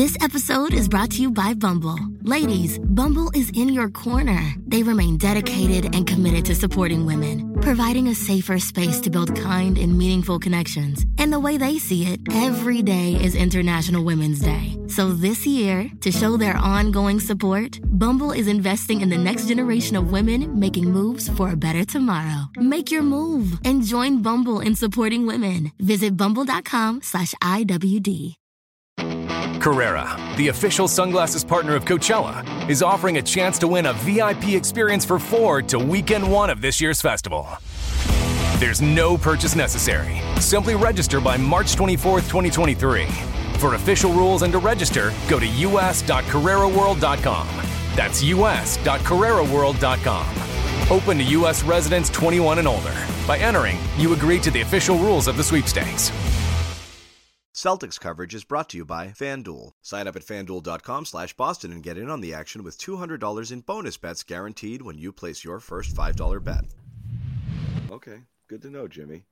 This episode is brought to you by Bumble. Ladies, Bumble is in your corner. They remain dedicated and committed to supporting women, providing a safer space to build kind and meaningful connections. And the way they see it, every day is International Women's Day. So this year, to show their ongoing support, Bumble is investing in the next generation of women making moves for a better tomorrow. Make your move and join Bumble in supporting women. Visit bumble.com slash IWD. Carrera, the official sunglasses partner of Coachella, is offering a chance to win a VIP experience for four to weekend one of this year's festival. There's no purchase necessary. Simply register by March 24th, 2023. For official rules and to register, go to us.carreraworld.com. That's us.carreraworld.com. Open to U.S. residents 21 and older. By entering, you agree to the official rules of the sweepstakes. Celtics coverage is brought to you by FanDuel. Sign up at fanduel.com slash Boston and get in on the action with $200 in bonus bets guaranteed when you place your first $5 bet. Okay, good to know, Jimmy.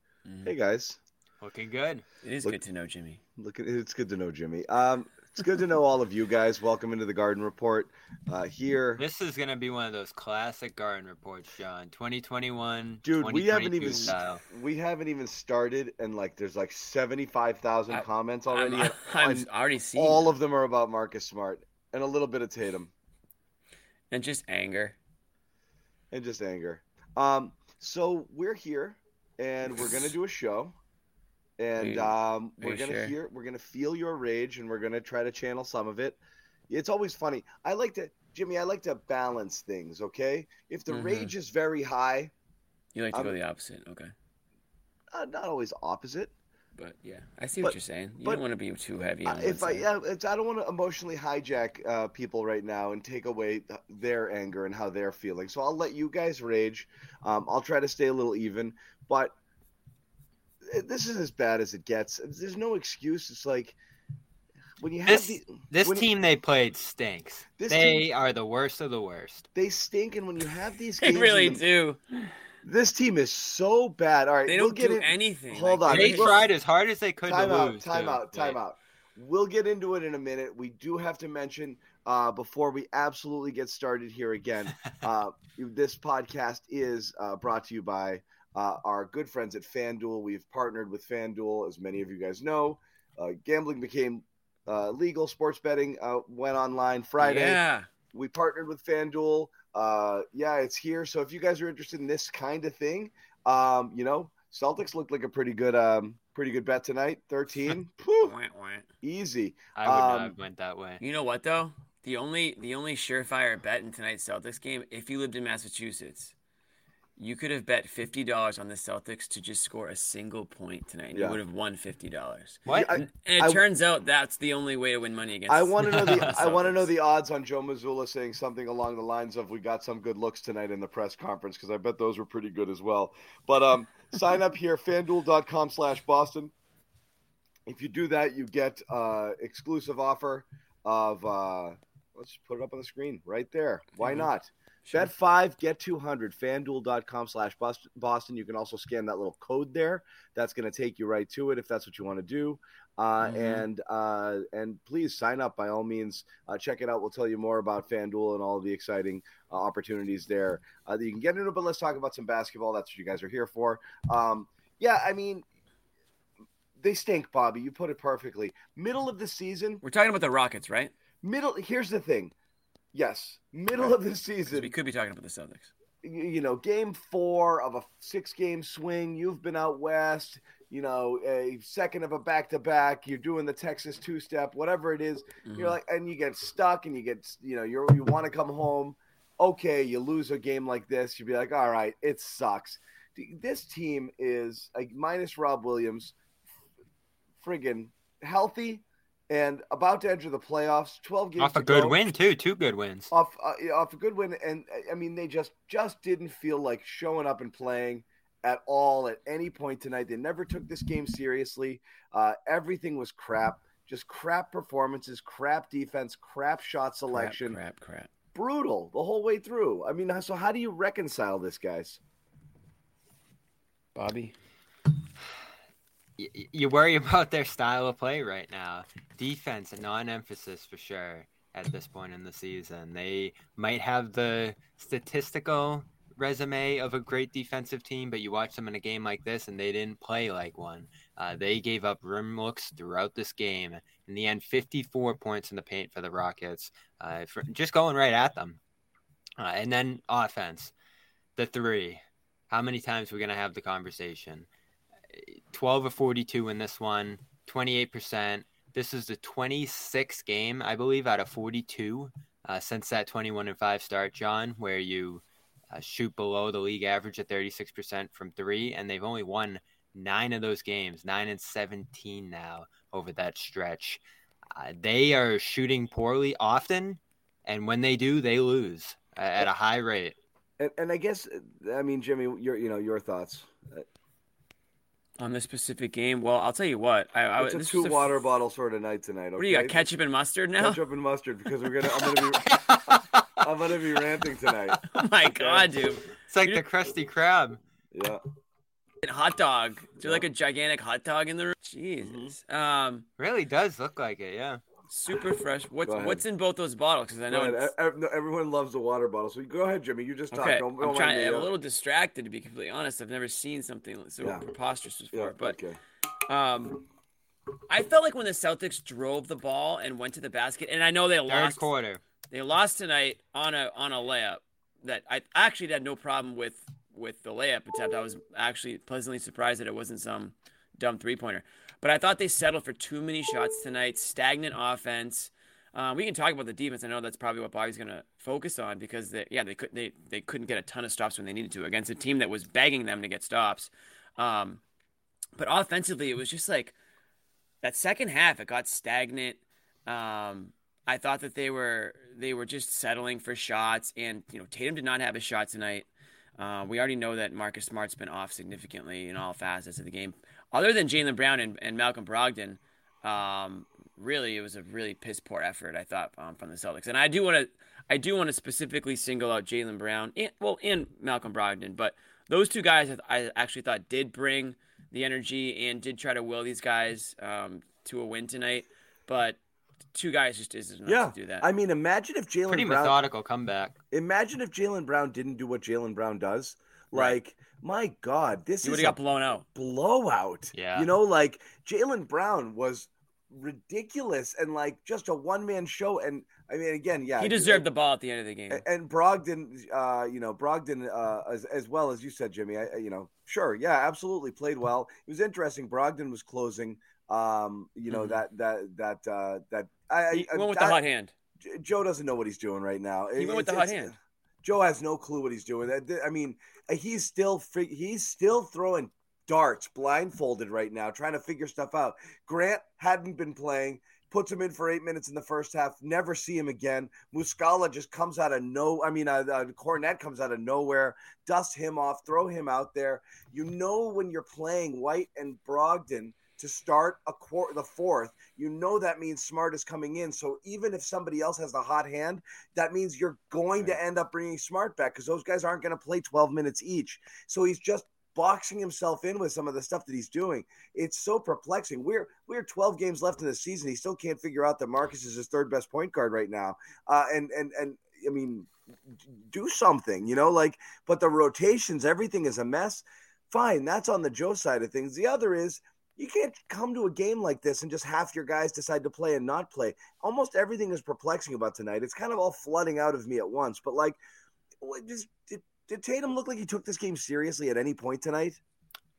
Hey, guys. Looking good. It is Look- good to know, Jimmy. Look, it's good to know, Jimmy. Um, it's good to know all of you guys. Welcome into the Garden Report. Uh, here, This is gonna be one of those classic garden reports, John. 2021. dude, we haven't even style. we haven't even started, and like, there's like 75,000 I- comments I'm, already. I'm, already seeing all that. of them are about Marcus Smart and a little bit of Tatum. and just anger. and just anger. Um, so we're here, and we're gonna do a show, and um, we're gonna sure? hear, we're gonna feel your rage, and we're gonna try to channel some of it. It's always funny. I like to, Jimmy. I like to balance things. Okay, if the Mhm. rage is very high, You like to go I'm- the opposite, okay? uh, not always opposite. But yeah, I see But- what you're saying. You but- don't want to be too heavy. On if I yeah, it's, I don't want to emotionally hijack uh, people right now and take away th- their anger and how they're feeling. So I'll let you guys rage. Um, I'll try to stay a little even, but this is as bad as it gets. There's no excuse. It's like when you have This the, this when- team they played stinks. This they team- are the worst of the worst. They stink, and when you have these they games, in really the- do. This team is so bad. All right, They we'll don't get do in- anything. Hold Like, on. They Well- tried as hard as they could time to out, lose. time too, out, time but- out. We'll get into it in a minute. We do have to mention uh, before we absolutely get started here again. uh, this podcast is uh, brought to you by uh, our good friends at FanDuel. We've partnered with FanDuel, as many of you guys know. Uh, gambling became uh, legal. Sports betting uh, went online Friday. Yeah. We partnered with FanDuel. Uh, yeah, it's here. So if you guys are interested in this kind of thing, um, you know, Celtics looked like a pretty good, um, pretty good bet tonight. Thirteen, Whew, Wah, wah. easy. I would not Um, have went that way. You know what though? The only the only surefire bet in tonight's Celtics game, if you lived in Massachusetts, you could have bet fifty dollars on the Celtics to just score a single point tonight. Yeah. You would have won fifty dollars. What? Yeah, I- And it I- turns out that's the only way to win money against. I want to know the I want to know the odds on Joe Mazzulla saying something along the lines of "We got some good looks tonight in the press conference" because I bet those were pretty good as well. But um, sign up here FanDuel.com/slash/Boston. If you do that, you get uh, exclusive offer of uh, let's put it up on the screen right there. Why Mhm. not? Sure. Bet five, get 200. FanDuel.com slash Boston. You can also scan that little code there. That's going to take you right to it if that's what you want to do. Uh, Mhm. And uh, and please sign up by all means. Uh, check it out. We'll tell you more about FanDuel and all of the exciting uh, opportunities there uh, that you can get into. But let's talk about some basketball. That's what you guys are here for. Um, yeah, I mean, they stink, Bobby. You put it perfectly. Middle of the season, We're talking about the Rockets, right? middle. Here's the thing. Yes, middle of the season. We could be talking about the Celtics. you you know, game four of a six game swing. You've been out west, you know, a second of a back to back. You're doing the Texas two step, whatever it is. Mhm. You're like, and you get stuck and you get, you know, you're, you want to come home. Okay, you lose a game like this. You'd be like, all right, it sucks. This team is like minus Rob Williams, friggin' healthy and about to enter the playoffs. 12 games Off a good go win too. Two good wins. off uh, off a good win, and I mean they just just didn't feel like showing up and playing at all at any point tonight. They never took this game seriously. Uh, everything was crap, just crap performances, crap defense, crap shot selection, Crap, crap, crap. brutal the whole way through. I mean, so how do you reconcile this, guys? Bobby. You worry about their style of play right now. Defense, a non-emphasis for sure at this point in the season. They might have the statistical resume of a great defensive team, but you watch them in a game like this and they didn't play like one. Uh, they gave up rim looks throughout this game. In the end, 54 points in the paint for the Rockets, uh, for just going right at them. Uh, and then offense, the three. How many times are we going to have the conversation? 12 of 42 in this one, 28%. This is the 26th game, I believe, out of 42 uh, since that 21 and 5 start, John, where you uh, shoot below the league average at 36% from three, and they've only won nine of those games, nine and 17 now over that stretch. Uh, they are shooting poorly often, and when they do, they lose at a high rate. And, and I guess, I mean, Jimmy, your you know your thoughts on this specific game. Well, I'll tell you what. I, I it's a two water f- bottle sort of night tonight. Okay? What do you got? Ketchup and mustard now? Ketchup and mustard because we're gonna. I'm gonna be. I'm gonna be ranting tonight. Oh my god, dude! It's like You're... the Krusty Krab. Yeah. Hot dog. Do yeah. like a gigantic hot dog in the room? Jesus. Mm-hmm. Um. Really does look like it. Yeah. Super fresh. What's what's in both those bottles? Because I know everyone loves the water bottle. So go ahead, Jimmy. You just talk. Okay. Don't, don't I'm trying. I'm a little distracted to be completely honest. I've never seen something so yeah. preposterous before. Yeah, but okay. um, I felt like when the Celtics drove the ball and went to the basket, and I know they Third lost quarter. They lost tonight on a on a layup that I actually had no problem with with the layup attempt. I was actually pleasantly surprised that it wasn't some dumb three pointer. But I thought they settled for too many shots tonight. Stagnant offense. Um, we can talk about the defense. I know that's probably what Bobby's going to focus on because they, yeah, they could they they couldn't get a ton of stops when they needed to against a team that was begging them to get stops. Um, but offensively, it was just like that second half. It got stagnant. Um, I thought that they were they were just settling for shots, and you know Tatum did not have a shot tonight. Uh, we already know that Marcus Smart's been off significantly in all facets of the game other than Jaylen Brown and, and Malcolm Brogdon, um, really it was a really piss poor effort I thought um, from the Celtics. And I do want to I do want to specifically single out Jaylen Brown, and, well, and Malcolm Brogdon, but those two guys I actually thought did bring the energy and did try to will these guys um, to a win tonight, but. Two guys just isn't enough yeah. to do that. I mean, imagine if Jaylen pretty Brown, methodical comeback. Imagine if Jaylen Brown didn't do what Jaylen Brown does. Right. Like my God, this he is got blown out. Blowout. Yeah. You know, like Jaylen Brown was ridiculous and like just a one man show. And I mean, again, yeah, he deserved the ball at the end of the game. And Brogdon, uh, you know, Brogdon, uh, as, as well as you said, Jimmy, I, you know, sure, yeah, absolutely played well. It was interesting. Brogdon was closing. Um, you know mm-hmm. that that that uh, that I, he went with the hot hand. Joe doesn't know what he's doing right now. He went with the hot hand. Joe has no clue what he's doing. I mean, he's still he's still throwing darts blindfolded right now, trying to figure stuff out. Grant hadn't been playing, puts him in for eight minutes in the first half. Never see him again. Muscala just comes out of no. I mean, uh, uh, Kornet comes out of nowhere, dust him off, throw him out there. You know when you're playing White and Brogdon to start a quarter, the fourth, you know that means Smart is coming in. So even if somebody else has the hot hand, that means you're going right. to end up bringing Smart back because those guys aren't going to play 12 minutes each. So he's just boxing himself in with some of the stuff that he's doing. It's so perplexing. We're we're 12 games left in the season. He still can't figure out that Marcus is his third best point guard right now. Uh, and and and I mean, do something, you know, like. But the rotations, everything is a mess. Fine, that's on the Joe side of things. The other is you can't come to a game like this and just half your guys decide to play and not play. Almost everything is perplexing about tonight. It's kind of all flooding out of me at once. But like, just, did, did Tatum look like he took this game seriously at any point tonight?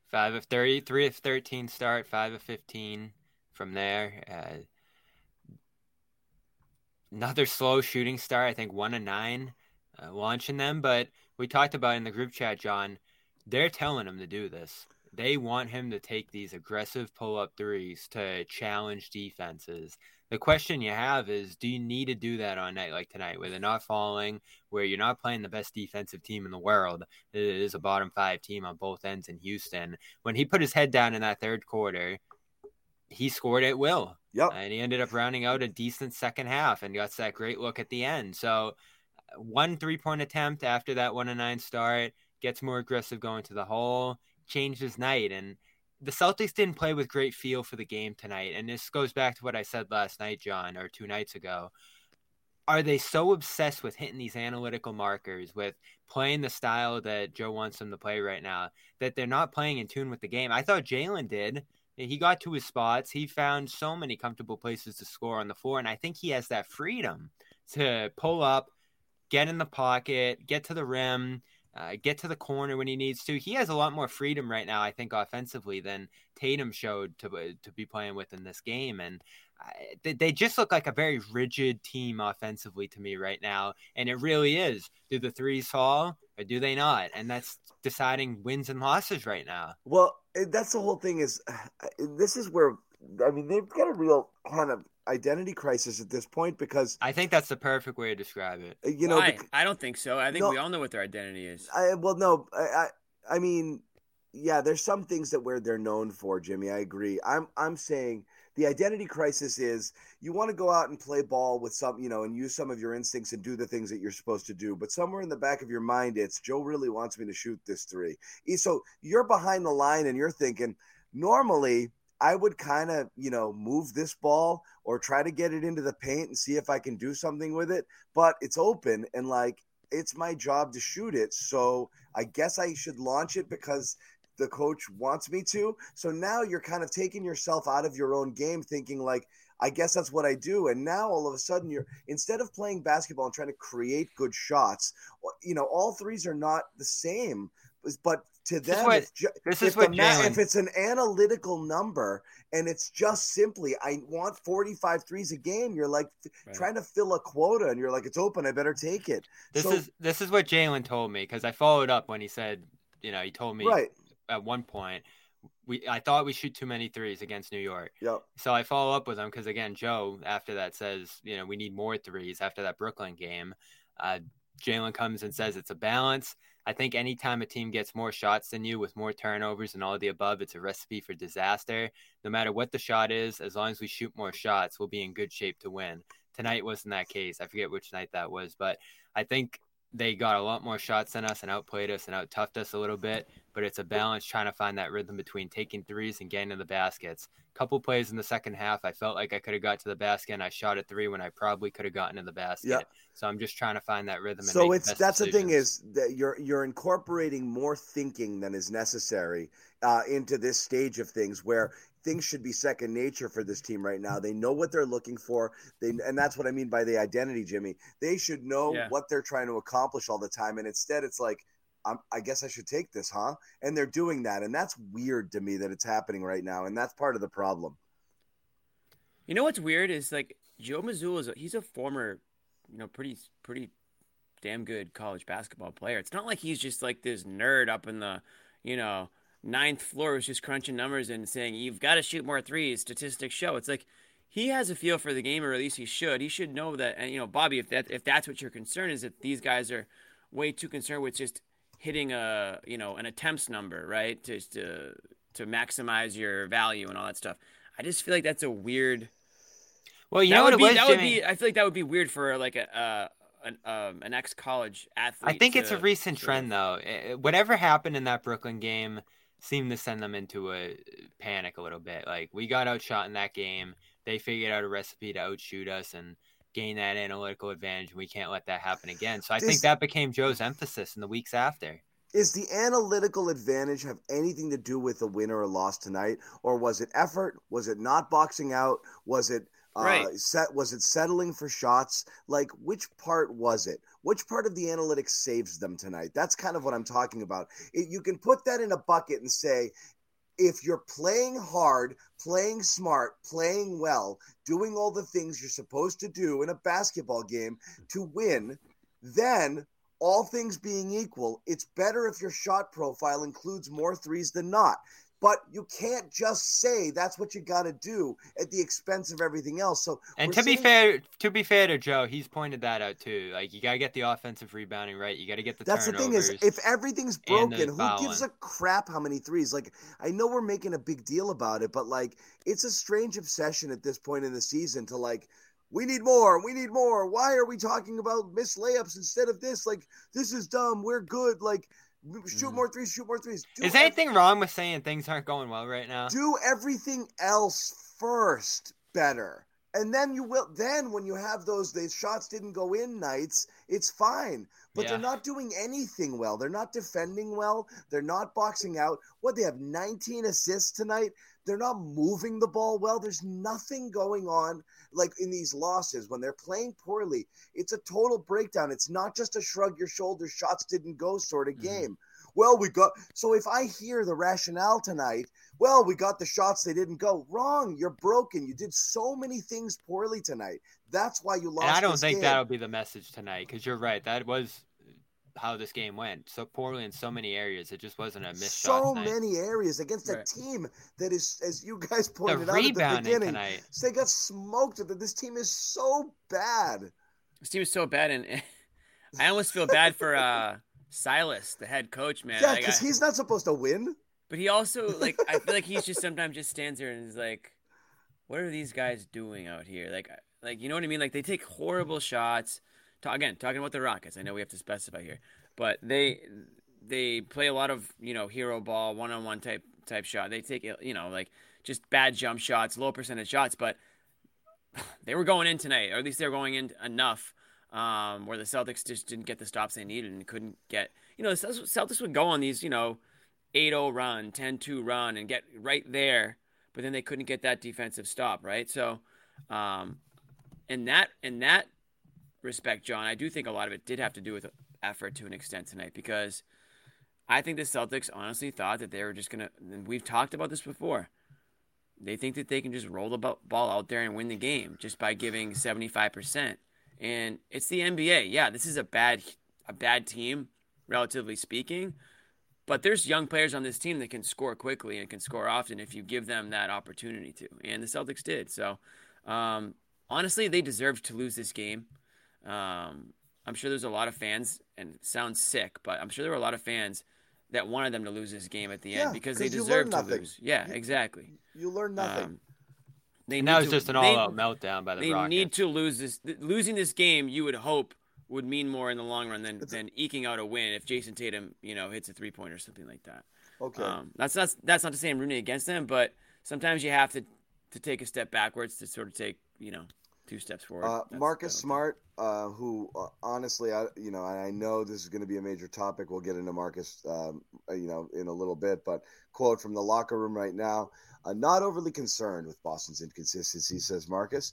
Five of thirty, three of thirteen start, five of fifteen from there. Uh, another slow shooting start. I think one of nine uh, launching them. But we talked about in the group chat, John. They're telling him to do this. They want him to take these aggressive pull up threes to challenge defenses. The question you have is do you need to do that on a night like tonight where they're not falling, where you're not playing the best defensive team in the world? It is a bottom five team on both ends in Houston. When he put his head down in that third quarter, he scored at will. Yep. And he ended up rounding out a decent second half and got that great look at the end. So, one three point attempt after that one and nine start gets more aggressive going to the hole changed his night. And the Celtics didn't play with great feel for the game tonight. And this goes back to what I said last night, John, or two nights ago. Are they so obsessed with hitting these analytical markers, with playing the style that Joe wants them to play right now, that they're not playing in tune with the game? I thought Jaylen did. He got to his spots. He found so many comfortable places to score on the floor. And I think he has that freedom to pull up, get in the pocket, get to the rim, uh, get to the corner when he needs to. He has a lot more freedom right now, I think, offensively than Tatum showed to uh, to be playing with in this game, and they, they just look like a very rigid team offensively to me right now. And it really is: do the threes fall or do they not? And that's deciding wins and losses right now. Well, that's the whole thing. Is this is where I mean they've got a real kind of identity crisis at this point because I think that's the perfect way to describe it. You know, Why? I don't think so. I think no, we all know what their identity is. I, well, no, I, I, I mean, yeah, there's some things that where they're known for, Jimmy. I agree. I'm, I'm saying the identity crisis is you want to go out and play ball with some, you know, and use some of your instincts and do the things that you're supposed to do. But somewhere in the back of your mind, it's Joe really wants me to shoot this three. So you're behind the line and you're thinking, normally I would kind of, you know, move this ball or try to get it into the paint and see if I can do something with it. But it's open and like it's my job to shoot it. So I guess I should launch it because the coach wants me to. So now you're kind of taking yourself out of your own game, thinking like, I guess that's what I do. And now all of a sudden you're instead of playing basketball and trying to create good shots, you know, all threes are not the same. But to them, what, ju- this is what ma- if it's an analytical number and it's just simply I want 45 threes a game, you're like right. trying to fill a quota, and you're like it's open, I better take it. This so, is this is what Jaylen told me because I followed up when he said, you know, he told me right. at one point we I thought we shoot too many threes against New York. Yep. So I follow up with him because again, Joe after that says, you know, we need more threes after that Brooklyn game. Uh, Jaylen comes and says it's a balance. I think anytime a team gets more shots than you with more turnovers and all the above, it's a recipe for disaster. No matter what the shot is, as long as we shoot more shots, we'll be in good shape to win. Tonight wasn't that case. I forget which night that was, but I think they got a lot more shots than us and outplayed us and out toughed us a little bit. But it's a balance trying to find that rhythm between taking threes and getting to the baskets. Couple plays in the second half, I felt like I could have got to the basket and I shot at three when I probably could have gotten to the basket. So I'm just trying to find that rhythm. so it's that's decisions. the thing is that you're you're incorporating more thinking than is necessary uh, into this stage of things where things should be second nature for this team right now. They know what they're looking for. They and that's what I mean by the identity, Jimmy. They should know yeah. what they're trying to accomplish all the time, and instead, it's like. i guess I should take this, huh? And they're doing that, and that's weird to me that it's happening right now, and that's part of the problem. You know what's weird is like Joe Mazzulla is a, he's a former, you know, pretty pretty damn good college basketball player. It's not like he's just like this nerd up in the, you know, ninth floor who's just crunching numbers and saying you've got to shoot more threes. Statistics show it's like he has a feel for the game, or at least he should. He should know that. And you know, Bobby, if that if that's what your concern is, that these guys are way too concerned with just hitting a you know an attempts number, right? Just to to maximize your value and all that stuff. I just feel like that's a weird. Well, you know what it was, that Jimmy? would be. I feel like that would be weird for like a. Uh, an, um, an ex-college athlete. I think to, it's a recent trend, though. Whatever happened in that Brooklyn game, seemed to send them into a panic a little bit. Like we got outshot in that game. They figured out a recipe to outshoot us and gain that analytical advantage. And We can't let that happen again. So I think that became Joe's emphasis in the weeks after. Is the analytical advantage have anything to do with the win or loss tonight, or was it effort? Was it not boxing out? Was it uh, set? Was it settling for shots? Like which part was it? Which part of the analytics saves them tonight? That's kind of what I'm talking about. It, you can put that in a bucket and say, if you're playing hard, playing smart, playing well, doing all the things you're supposed to do in a basketball game to win, then all things being equal, it's better if your shot profile includes more threes than not. But you can't just say that's what you got to do at the expense of everything else. So, and to be fair, to be fair to Joe, he's pointed that out too. Like you got to get the offensive rebounding right. You got to get the. That's the thing is, if everything's broken, who gives a crap how many threes? Like I know we're making a big deal about it, but like it's a strange obsession at this point in the season to like we need more. We need more. Why are we talking about missed layups instead of this? Like, this is dumb. We're good. Like, Shoot more threes. Shoot more threes. Do Is ev- anything wrong with saying things aren't going well right now? do everything else first better and then you will then when you have those the shots didn't go in nights it's fine but Yeah. they're not doing anything well they're not defending well they're not boxing out what they have 19 assists tonight they're not moving the ball well there's nothing going on like in these losses when they're playing poorly it's a total breakdown it's not just a shrug your shoulders shots didn't go sort of Mhm. game well we got so if i hear the rationale tonight well, we got the shots, they didn't go. Wrong. You're broken. You did so many things poorly tonight. That's why you lost. And I don't think game. that'll be the message tonight because you're right. That was how this game went. So poorly in so many areas. It just wasn't a missed so tonight. many areas against a Right. team that is, as you guys The pointed out at the rebounding beginning, tonight. so they got smoked. That this team is so bad. This team is so bad, and I almost feel bad for uh, Silas, the head coach, man. yeah, because he's not supposed to win. But he also like I feel like he's just sometimes just stands there and is like, "What are these guys doing out here?" Like, like you know what I mean? Like they take horrible shots. Again, talking about the Rockets, I know we have to specify here, but they they play a lot of you know hero ball, one on one type type shot. They take you know like just bad jump shots, low percentage shots, but they were going in tonight, or at least they were going in enough. Um, where the Celtics just didn't get the stops they needed and couldn't get, you know, the Celtics would go on these, you know, 8-0 run, 10-2 run, and get right there, but then they couldn't get that defensive stop, right? So, um, in that in that respect, John, I do think a lot of it did have to do with effort to an extent tonight because I think the Celtics honestly thought that they were just gonna. And we've talked about this before. They think that they can just roll the ball out there and win the game just by giving seventy five percent. And it's the NBA. Yeah, this is a bad a bad team, relatively speaking. But there's young players on this team that can score quickly and can score often if you give them that opportunity to. And the Celtics did. So, um, honestly, they deserved to lose this game. Um, I'm sure there's a lot of fans, and it sounds sick, but I'm sure there were a lot of fans that wanted them to lose this game at the Yeah, end because they you deserved to lose. Yeah, You- exactly. You learn nothing. Um, they And need that was to- just an all-out meltdown by the they Rockets. need to lose this. Losing this game, you would hope, would mean more in the long run than, It's- than eking out a win if Jayson Tatum, you know, hits a three pointer or something like that. okay. Um, that's not that's not to say I'm rooting against them, but sometimes you have to to take a step backwards to sort of take you know two steps forward. Uh, Marcus Smart, uh, who uh, honestly, I you know, I know this is going to be a major topic. We'll get into Marcus, um, uh, you know, in a little bit. But quote from the locker room right now: uh, "Not overly concerned with Boston's inconsistency," says Marcus.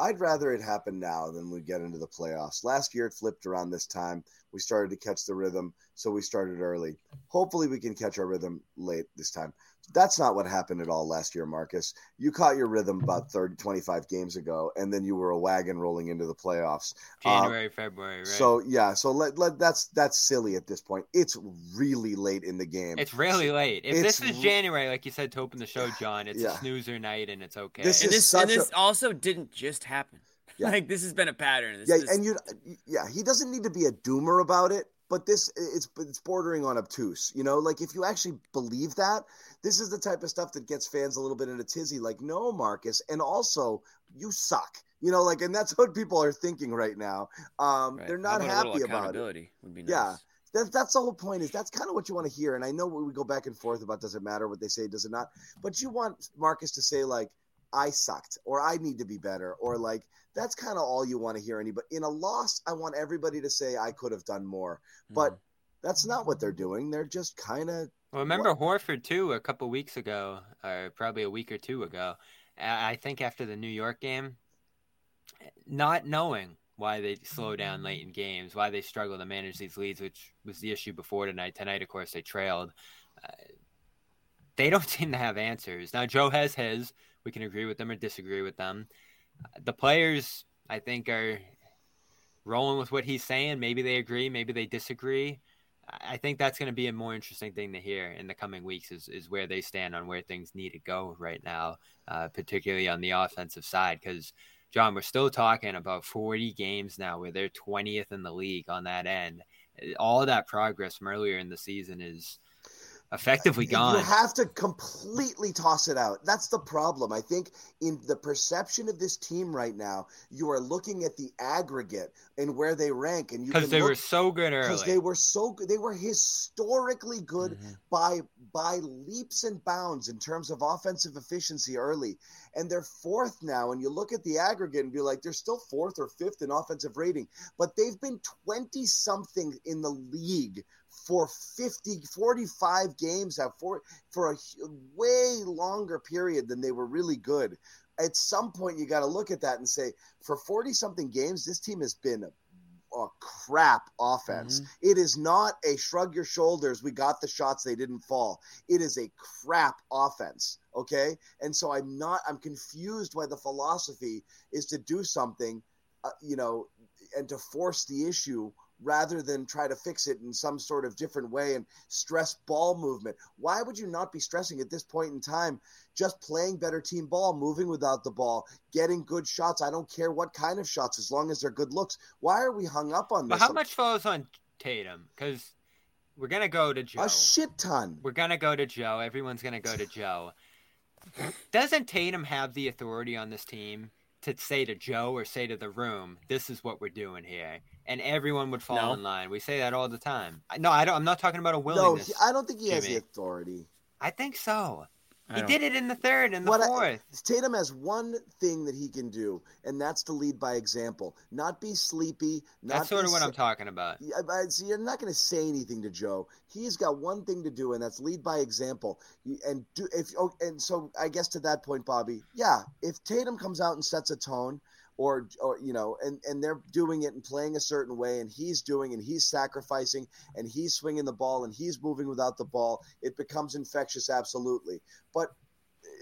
I'd rather it happen now than we get into the playoffs. Last year it flipped around this time. We started to catch the rhythm, so we started early. Hopefully we can catch our rhythm late this time. That's not what happened at all last year, Marcus. You caught your rhythm about 30, 25 games ago, and then you were a wagon rolling into the playoffs. Um, January, February, right? So yeah, so let, let that's that's silly at this point. It's really late in the game. it's really late. If it's this is January, like you said to open the show, John, it's Yeah. a snoozer night and it's okay. This and is this and this a- also didn't just happen. Yeah. Like this has been a pattern. This, yeah, and you yeah, he doesn't need to be a doomer about it, but this it's it's bordering on obtuse. You know, like if you actually believe that, this is the type of stuff that gets fans a little bit in a tizzy. Like, no, Marcus, and also you suck. You know, like, and that's what people are thinking right now. Um, right. They're not about happy about it. Would be nice. Yeah. That, that's the whole point is that's kind of what you want to hear and i know we go back and forth about does it matter what they say does it not but you want marcus to say like i sucked or i need to be better or like that's kind of all you want to hear any but in a loss i want everybody to say i could have done more but Mhm. that's not what they're doing they're just kind of Well, remember Horford too a couple weeks ago, or probably a week or two ago. I I think after the New York game, not knowing why they slow down late in games, why they struggle to manage these leads, which was the issue before tonight. Tonight, of course, they trailed. Uh, they don't seem to have answers. Now, Joe has his. We can agree with them or disagree with them. The players, I think, are rolling with what he's saying. Maybe they agree, maybe they disagree. I think that's going to be a more interesting thing to hear in the coming weeks is, is where they stand on where things need to go right now, uh, particularly on the offensive side. Because, John, we're still talking about 40 games now where they're 20th in the league on that end. All that progress from earlier in the season is effectively gone. You have to completely toss it out. That's the problem. I think in the perception of this team right now, you are looking at the aggregate and where they rank, and you because they look, were so good early. Because they were so good. They were historically good mm-hmm. by by leaps and bounds in terms of offensive efficiency early, and they're fourth now. And you look at the aggregate and be like, they're still fourth or fifth in offensive rating, but they've been twenty something in the league for 50 45 games for for a way longer period than they were really good at some point you got to look at that and say for 40 something games this team has been a crap offense. Mm-hmm. It is not a shrug your shoulders, we got the shots, they didn't fall. It is a crap offense. Okay. And so I'm not, I'm confused why the philosophy is to do something, uh, you know, and to force the issue rather than try to fix it in some sort of different way and stress ball movement. Why would you not be stressing at this point in time just playing better team ball, moving without the ball, getting good shots? I don't care what kind of shots as long as they're good looks. Why are we hung up on this? But how much falls on Tatum? Because we're gonna go to Joe. A shit ton. We're gonna go to Joe. Everyone's gonna go to Joe. Doesn't Tatum have the authority on this team to say to Joe or say to the room, "This is what we're doing here," and everyone would fall no. in line. We say that all the time. No, I don't. I'm not talking about a willingness. No, I don't think he Jimmy. has the authority. I think so. He did it in the third and the what fourth. I, Tatum has one thing that he can do, and that's to lead by example. Not be sleepy. Not that's sort of what I'm talking about. Yeah, so you're not going to say anything to Joe. He's got one thing to do, and that's lead by example. And do if oh, and so I guess to that point, Bobby, yeah, if Tatum comes out and sets a tone – or or you know and and they're doing it and playing a certain way and he's doing and he's sacrificing and he's swinging the ball and he's moving without the ball it becomes infectious absolutely. But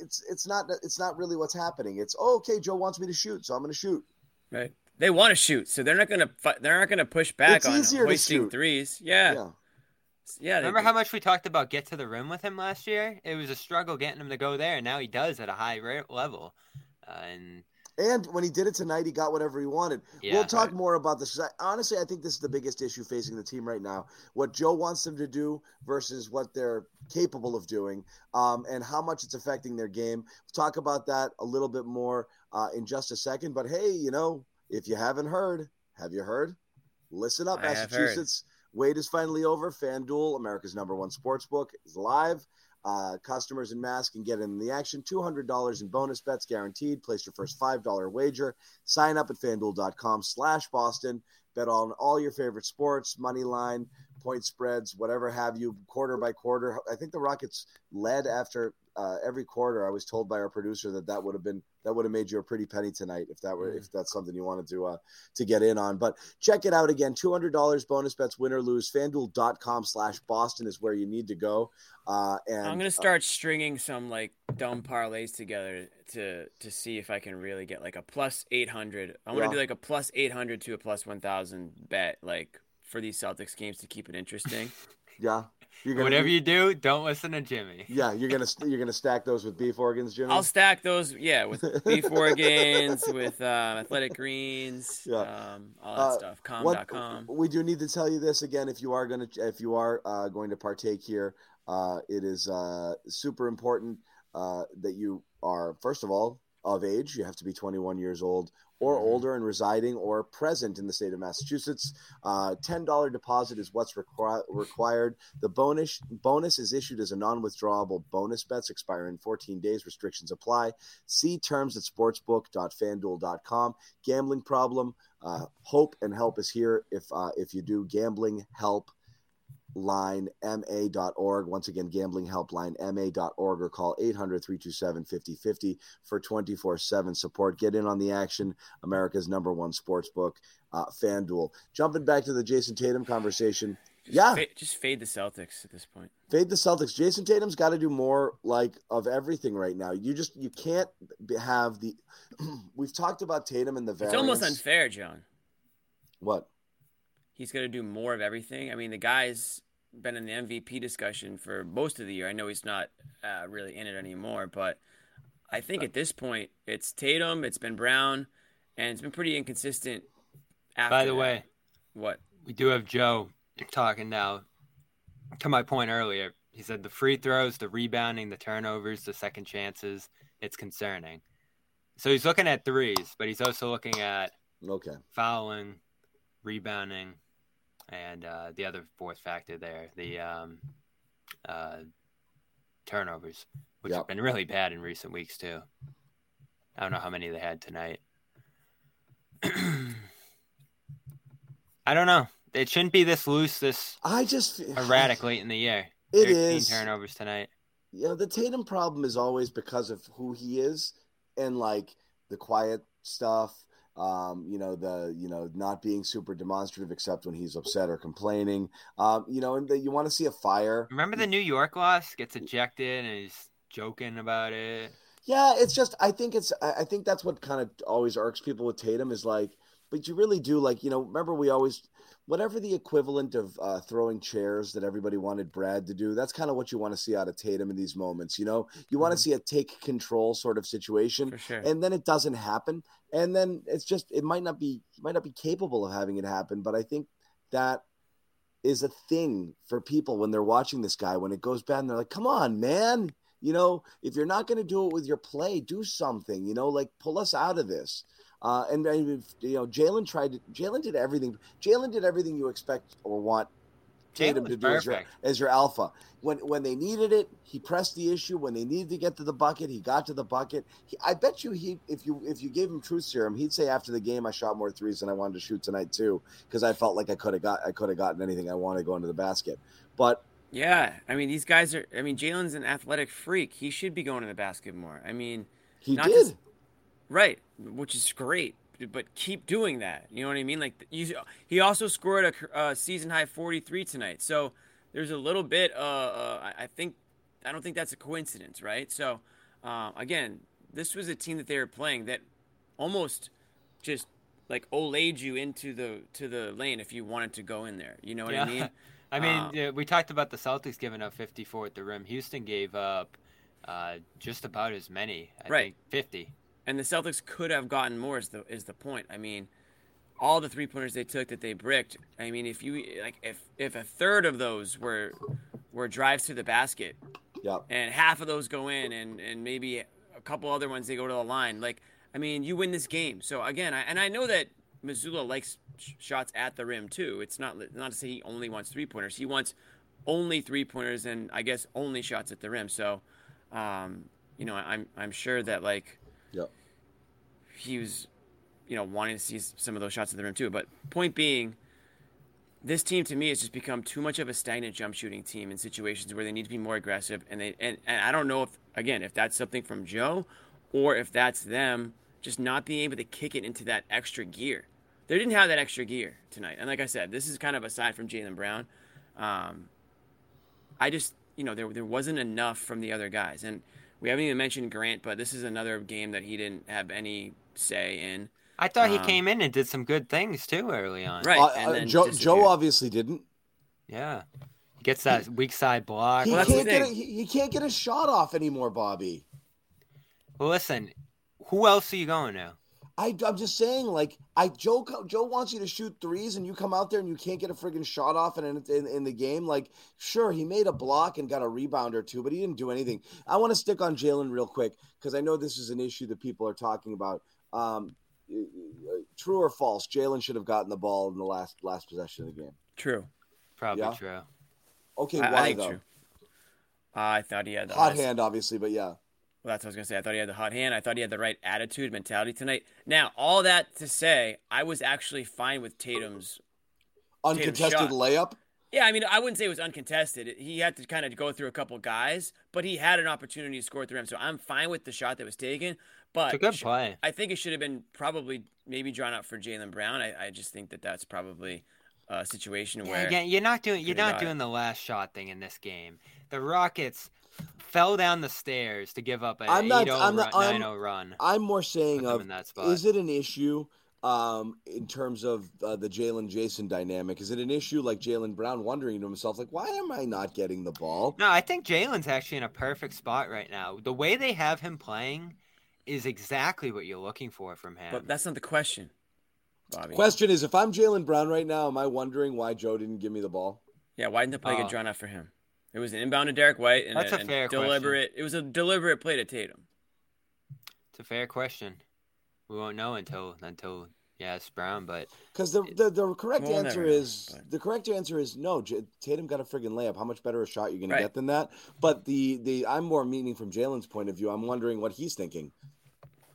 it's it's not it's not really what's happening. It's oh, okay joe wants me to shoot so i'm going to shoot. Right. They want to shoot so they're not going to they're not going to push back it's on hoisting threes. Yeah. Yeah. Yeah, remember how much we talked about get to the rim with him last year? It was a struggle getting him to go there, and now he does at a high level. Uh, and and when he did it tonight, he got whatever he wanted. Yeah, we'll talk right. more about this. Honestly, I think this is the biggest issue facing the team right now. What Joe wants them to do versus what they're capable of doing, um, and how much it's affecting their game. We'll talk about that a little bit more uh, in just a second. But hey, you know, if you haven't heard, have you heard? Listen up, I Massachusetts. Wait is finally over. FanDuel, America's number one sports book, is live. Uh, customers in Mass can get in the action. $200 in bonus bets guaranteed. Place your first $5 wager. Sign up at fanduel.com slash Boston. Bet on all your favorite sports, money line, point spreads, whatever have you, quarter by quarter. I think the Rockets led after uh, every quarter. I was told by our producer that that would have been that would have made you a pretty penny tonight if that were if that's something you wanted to uh, to get in on. But check it out again. Two hundred dollars bonus bets, win or lose. FanDuel.com slash Boston is where you need to go. Uh, and I'm gonna uh, start stringing some like dumb parlays together to to see if I can really get like a plus eight hundred. I'm gonna yeah. do like a plus eight hundred to a plus one thousand bet like for these Celtics games to keep it interesting. yeah. Gonna, Whatever you do, don't listen to Jimmy. Yeah, you're gonna you're gonna stack those with beef organs, Jimmy. I'll stack those, yeah, with beef organs, with uh, athletic greens, yeah. um, all that uh, stuff. Com.com. We do need to tell you this again. If you are gonna if you are uh, going to partake here, uh, it is uh, super important uh, that you are first of all of age. You have to be 21 years old or mm-hmm. older and residing or present in the state of Massachusetts. Uh, $10 deposit is what's requ- required. The bonus bonus is issued as a non-withdrawable bonus bets expire in 14 days. Restrictions apply. See terms at sportsbook.fanduel.com. Gambling problem. Uh, hope and help is here if uh, if you do gambling help line ma.org once again gambling helpline ma.org or call 800-327-5050 for 24-7 support. Get in on the action. America's number one sports book uh, fanduel. Jumping back to the Jayson tatum conversation. Just yeah. fade, just fade the celtics at this point. Fade the celtics. Jayson tatum's got to do more like of everything right now. You just you can't have the we've talked about tatum and the variance. it's almost unfair john. What? He's going to do more of everything. I mean, the guy's been in the MVP discussion for most of the year. I know he's not uh, really in it anymore, but I think at this point it's Tatum, it's been Brown, and it's been pretty inconsistent. By the that. way, what we do have Joe talking now. To my point earlier, he said the free throws, the rebounding, the turnovers, the second chances, it's concerning. So he's looking at threes, but he's also looking at Okay. fouling, rebounding, and uh, the other fourth factor there, the um, uh, turnovers, which Yep. have been really bad in recent weeks too. I don't know how many they had tonight. I don't know. It shouldn't be this loose, this I just erratic late in the year. It 13 is. turnovers tonight. you know the Tatum problem is always because of who he is and like the quiet stuff um you know the you know not being super demonstrative except when he's upset or complaining um you know and the, you want to see a fire Remember the New York loss? Gets ejected and he's joking about it. yeah it's just i think it's i I think that's what kind of always irks people with tatum is like but you really do like you know remember we always whatever the equivalent of uh, throwing chairs that everybody wanted brad to do that's kind of what you want to see out of tatum in these moments you know you want to Mhm. see a take control sort of situation sure. and then it doesn't happen and then it's just it might not be might not be capable of having it happen but i think that is a thing for people when they're watching this guy when it goes bad and they're like come on man you know if you're not going to do it with your play do something you know like pull us out of this uh, and you know Jaylen tried to, Jaylen did everything Jaylen did everything you expect or want Tatum to do as your, as your alpha. When when they needed it, he pressed the issue. When they needed to get to the bucket, he got to the bucket. He, I bet you he if you if you gave him truth serum, he'd say after the game, I shot more threes than I wanted to shoot tonight too, because I felt like I could have got I could have gotten anything I wanted going to the basket. But Yeah, I mean these guys are. I mean Jaylen's an athletic freak. He should be going to the basket more. I mean, he Not did. just- right, which is great. But keep doing that. You know what I mean? Like you, he also scored a uh, season high 43 tonight. So there's a little bit. Uh, uh, I- think I don't think that's a coincidence, right? So uh, again, this was a team that they were playing that almost just like olayed you into the to the lane if you wanted to go in there. You know what I mean? I mean, Um, yeah, we talked about the Celtics giving up 54 at the rim. Houston gave up uh, just about as many. I Right. think 50. And the Celtics could have gotten more. Is the is the point? I mean, all the three pointers they took that they bricked. I mean, if you like, if if a third of those were were drives to the basket, Yep. and half of those go in, and and maybe a couple other ones they go to the line. Like, I mean, you win this game. So again, I, and I know that Mazzulla likes sh- shots at the rim too. It's not not to say he only wants three pointers. He wants only three pointers, and I guess only shots at the rim. So, um, you know, I'm I'm sure that like Yep. he was, you know, wanting to see some of those shots in the rim too. But point being, this team to me has just become too much of a stagnant jump shooting team in situations where they need to be more aggressive. And they and, and I don't know if again if that's something from Joe, or if that's them just not being able to kick it into that extra gear. They didn't have that extra gear tonight. And like I said, this is kind of aside from Jaylen Brown. Um, I just you know there there wasn't enough from the other guys, and we haven't even mentioned Grant, but this is another game that he didn't have any say in. I thought he Um, came in and did some good things too early on. Right. Uh, and uh, Joe. Joe obviously didn't. Yeah. He gets that weak side block. He Well, can't get a, he, he can't get a shot off anymore, Bobby. Well, listen, who else are you going to? I, I'm just saying, like, I Joe Joe wants you to shoot threes, and you come out there and you can't get a friggin' shot off in, in in the game. Like, sure, he made a block and got a rebound or two, but he didn't do anything. I want to stick on Jaylen real quick because I know this is an issue that people are talking about. Um, true or false? Jaylen should have gotten the ball in the last last possession of the game. True. Probably Yeah. true. Okay, I, why I think though? true. I thought he had the Hot highest- hand, obviously, but yeah. Well, that's what I was gonna say. I thought he had the hot hand. I thought he had the right attitude, mentality tonight. Now, all that to say, I was actually fine with Tatum's. Uncontested shot. layup. Yeah, I mean, I wouldn't say it was uncontested. He had to kind of go through a couple guys, but he had an opportunity to score through him. So I'm fine with the shot that was taken. But It's a good sh- play. I think it should have been probably maybe drawn out for Jaylen Brown. I, I just think that that's probably a situation Yeah, where again, you're not doing you're not got it. doing the last shot thing in this game. The Rockets fell down the stairs to give up an I'm not- 8-0 I'm not- run, I'm- run. I'm more saying of in that spot. is it an issue um, in terms of uh, the Jaylen Jayson dynamic? Is it an issue like Jaylen Brown wondering to himself, like, why am I not getting the ball? No, I think Jaylen's actually in a perfect spot right now. The way they have him playing is exactly what you're looking for from him. But that's not the question, Bobby. Question is, if I'm Jaylen Brown right now, am I wondering why Joe didn't give me the ball? yeah, why didn't the play Oh. get drawn out for him? It was an inbound to Derrick White, and That's a and fair deliberate. It was a deliberate play to Tatum. It's a fair question. We won't know until until yes Brown, but Because the, the the correct We'll answer never know, is but- the correct answer is no. J- Tatum got a friggin' layup. How much better a shot you're going Right. to get than that? But the the I'm more meaning from Jaylen's point of view. I'm wondering what he's thinking.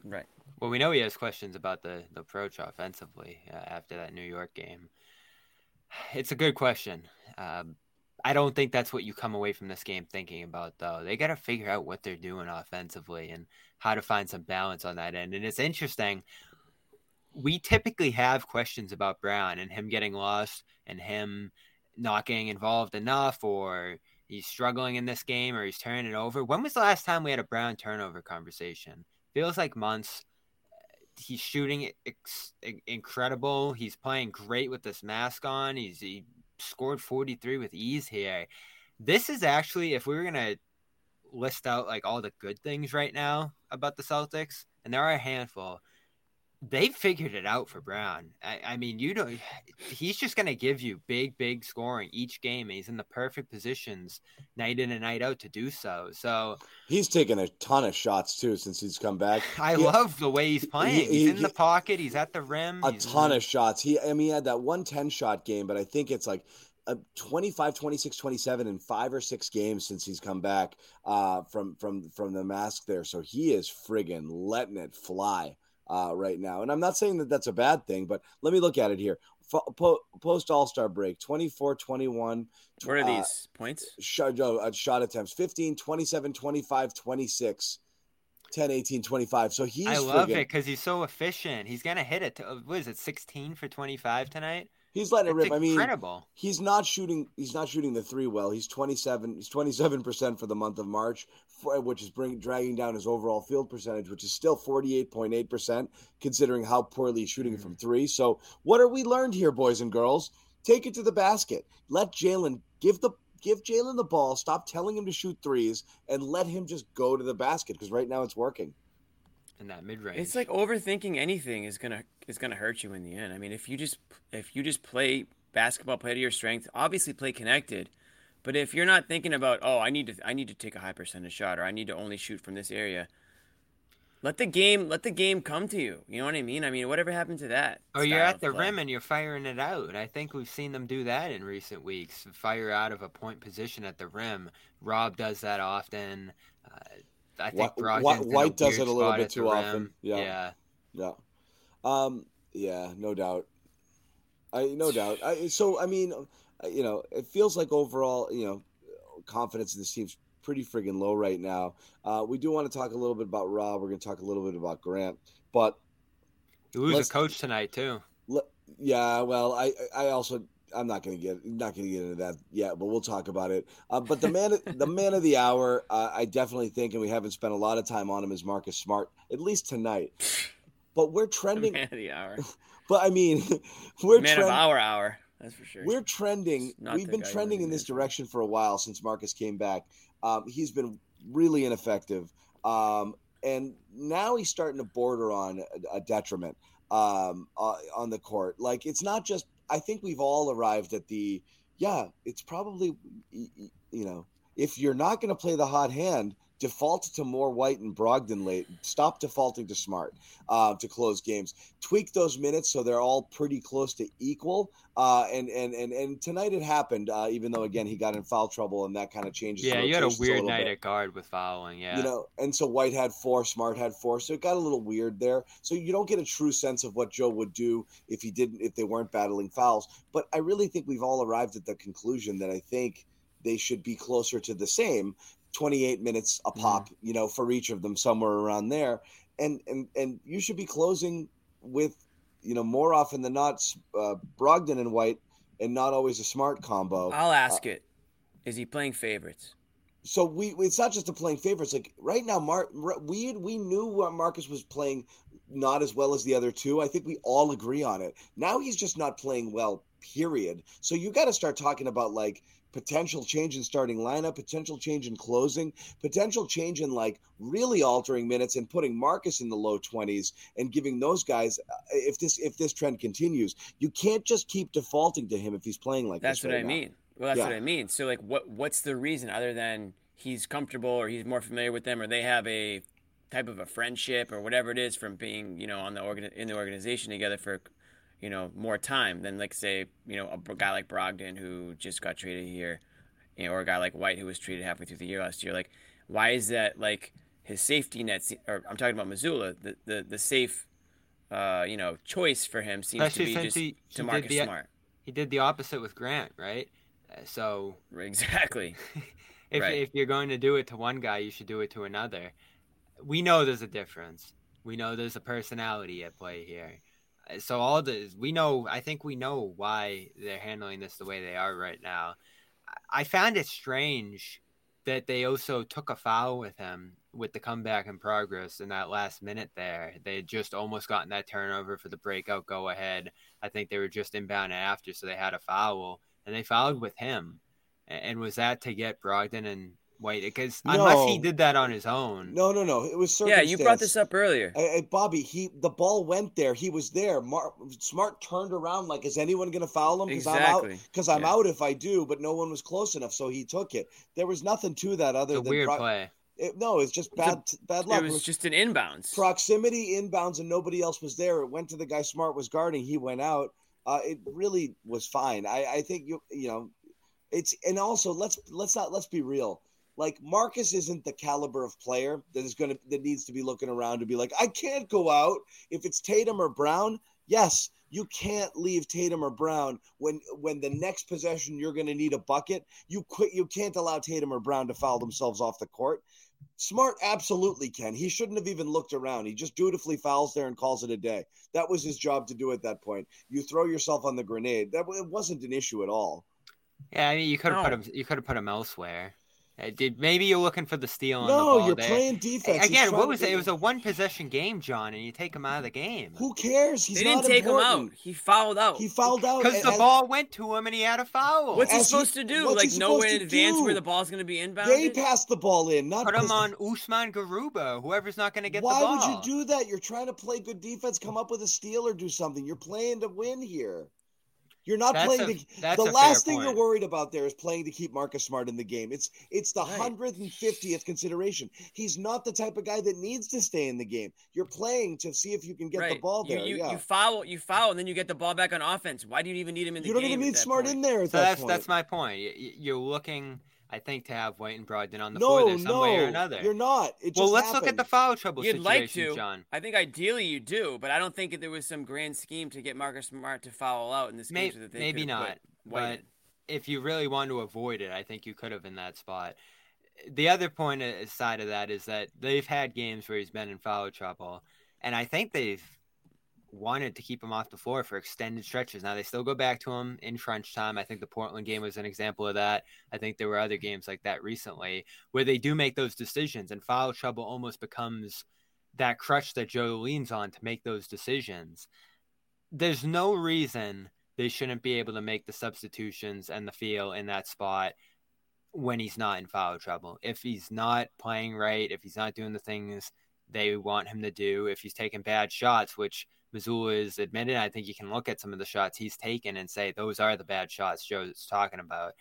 Right. well, we know he has questions about the, the approach offensively uh, after that New York game. It's a good question. Um, I don't think that's what you come away from this game thinking about, though. They got to figure out what they're doing offensively and how to find some balance on that end. And it's interesting. We typically have questions about Brown and him getting lost and him not getting involved enough or he's struggling in this game or he's turning it over. When was the last time we had a Brown turnover conversation? Feels like months. He's shooting ex- incredible. He's playing great with this mask on. He's he scored 43 with ease here. This is actually, if we were gonna list out like all the good things right now about the Celtics, and there are a handful, they figured it out for Brown. I, I mean, you don't. He's just gonna give you big, big scoring each game. And he's in the perfect positions night in and night out to do so. So He's taken a ton of shots too since he's come back. I He- love the way he's playing. he- he's in he- the pocket. He's at the rim. a ton of shots. He, I mean, he had that 110 shot game, but I think it's like a 25, 26, 27 in five or six games since he's come back uh, from from from the mask there. So he is friggin' letting it fly uh, right now. And I'm not saying that that's a bad thing, but let me look at it here. Po- Post All Star break 24, 21. What are uh, these points? shot, uh, shot attempts 15 27 25 26 10 18 25 so he's I love friggin- it because he's so efficient. He's gonna hit it. To, what is it? 16 for 25 tonight. He's letting it rip. I mean incredible. he's not shooting he's not shooting the three well. He's 27 he's 27% for the month of march for, which is bring, dragging down his overall field percentage which is still 48.8% considering how poorly he's shooting Mm-hmm. from three. So what are we learned here boys and girls? Take it to the basket. Let Jaylen give the give Jaylen the ball. Stop telling him to shoot threes and let him just go to the basket because right now it's working in that mid range. It's like overthinking anything is gonna is gonna hurt you in the end. I mean, if you just if you just play basketball, play to your strength, obviously play connected. But if you're not thinking about, oh, I need to I need to take a high percentage shot or I need to only shoot from this area, let the game let the game come to you. You know what I mean? I mean, whatever happened to that? Oh, you're at the play? rim and you're firing it out. I think we've seen them do that in recent weeks. Fire out of a point position at the rim. Rob does that often. Uh, I think Whi- Brogdon's Whi- White does it a little bit too often. Yeah. yeah. Yeah. Um. Yeah. No doubt. I no doubt. I so I mean, uh, you know, it feels like overall, you know, confidence in this team's pretty friggin' low right now. Uh, we do want to talk a little bit about Rob. We're going to talk a little bit about Grant, but You lose a coach tonight too. yeah, well, I I also I'm not going to get not going to get into that yet, but we'll talk about it. Uh, but the man the man of the hour, uh, I definitely think, and we haven't spent a lot of time on him, is Marcus Smart, at least tonight. But we're trending. man of the hour, But I mean, we're man trend- of our hour. That's for sure. We're trending. We've been trending in this direction for a while since Marcus came back. Um, he's been really ineffective, um, and now he's starting to border on a, a detriment um, uh, on the court. Like it's not just. I think we've all arrived at the. Yeah, it's probably you know if you're not going to play the hot hand, default to more White and Brogdon late. Stop defaulting to Smart uh, to close games. Tweak those minutes so they're all pretty close to equal. Uh, and and and and tonight it happened. Uh, even though again he got in foul trouble and that kind of changes. the Yeah, you had a weird little night bit at guard with fouling. Yeah. you know and so white had four smart had four so it got a little weird there so you don't get a true sense of what joe would do if he didn't if they weren't battling fouls but i really think we've all arrived at the conclusion that i think they should be closer to the same 28 minutes a pop you know for each of them somewhere around there. And and and you should be closing with you know more often than not uh, brogdon and white and not always a smart combo. I'll ask it. Is he playing favorites? so we it's not just the playing favorites like right now Mar- we we knew what Marcus was playing not as well as the other two. I think we all agree on it. Now he's just not playing well period. So you got to start talking about like potential change in starting lineup potential change in closing potential change in like really altering minutes and putting Marcus in the low 20s and giving those guys uh, if this if this trend continues you can't just keep defaulting to him if he's playing like That's what right I now. mean. Well, that's Yeah. what I mean. So like, what what's the reason other than he's comfortable or he's more familiar with them or they have a type of a friendship or whatever it is from being you know on the organ in the organization together for you know more time than like say you know a guy like Brogdon who just got traded here, you know, or a guy like White who was traded halfway through the year last year. Like, why is that like his safety net? Or I'm talking about Mazzulla, the the the safe. Uh, you know, choice for him seems Especially to be just he- to Marcus the- Smart. He did the opposite with Grant, right? Uh, So Exactly. if Right. if you're going to do it to one guy, you should do it to another. We know there's a difference. We know there's a personality at play here. So all the we know. I think we know why they're handling this the way they are right now. I found it strange that they also took a foul with him with the comeback in progress in that last minute there. They had just almost gotten that turnover for the breakout go ahead. I think they were just inbound after, so they had a foul, and they fouled with him. And was that to get Brogdon and White? Because unless he did that on his own, No, no, no. It was certainly. Yeah, you brought this up earlier. Hey, hey, Bobby, he the ball went there. He was there. Mar- Smart turned around like, is anyone going to foul him? Because I'm out. Exactly. Because I'm Yeah. out if I do. But no one was close enough, so he took it. There was nothing to that other it's a than weird pro- play. It, no, it's just was a- bad bad luck. It was just an inbounds. proximity inbounds and nobody else was there. It went to the guy Smart was guarding. He went out. Uh, it really was fine. I, I think you you know, it's and also let's let's not let's be real. Like Marcus isn't the caliber of player that is gonna that needs to be looking around to be like I can't go out if it's Tatum or Brown. Yes, you can't leave Tatum or Brown when when the next possession you're going to need a bucket. You quit. You can't allow Tatum or Brown to foul themselves off the court. Smart absolutely can. He shouldn't have even looked around. He just dutifully fouls there and calls it a day. That was his job to do at that point. You throw yourself on the grenade. That it wasn't an issue at all. Yeah, I mean, you could have No. put him. You could have put him elsewhere. Uh, did maybe you're looking for the steal on the No, ball you're there. playing defense. Again, what was it? get- It was a one possession game, John, and you take him out of the game Who cares? He's they didn't not take him out. He fouled out. He fouled out because the ball went to him and he had a foul. What's he As he- supposed to do? Like know supposed in advance do? where the ball's going to be inbounded? They passed the ball in, not Put him pos- on Usman Garuba, whoever's not going to get Why the ball. How would you do that? You're trying to play good defense, come up with a steal or do something. You're playing to win here. You're not That's playing a- to. that's the a last fair thing you're worried about there is playing to keep Marcus Smart in the game. It's it's the hundred and fiftieth consideration. He's not the type of guy that needs to stay in the game. You're playing to see if you can get right. the ball You- there. You, yeah. you foul, you foul, and then you get the ball back on offense. Why do you even need him in the game? You don't game? even need Smart point? in there at So that that's point. that's my point. Y- y- You're looking, I think, to have White and Brogdon on the no, floor there some no, way or another. you're not. It well, let's look at the foul trouble You'd like situation, to. John. I think ideally you do, but I don't think that there was some grand scheme to get Marcus Smart to foul out in this May- game. so that they maybe not, but in. if you really want to avoid it, I think you could have in that spot. The other point a- side of that is that they've had games where he's been in foul trouble, and I think they've wanted to keep him off the floor for extended stretches. Now they still go back to him in crunch time. I think the Portland game was an example of that. I think there were other games like that recently where they do make those decisions, and foul trouble almost becomes that crutch that Joe leans on to make those decisions. There's no reason they shouldn't be able to make the substitutions and the feel in that spot when he's not in foul trouble. If he's not playing right, if he's not doing the things they want him to do, if he's taking bad shots, which Mazzulla is admitted, I think you can look at some of the shots he's taken and say those are the bad shots Joe's talking about.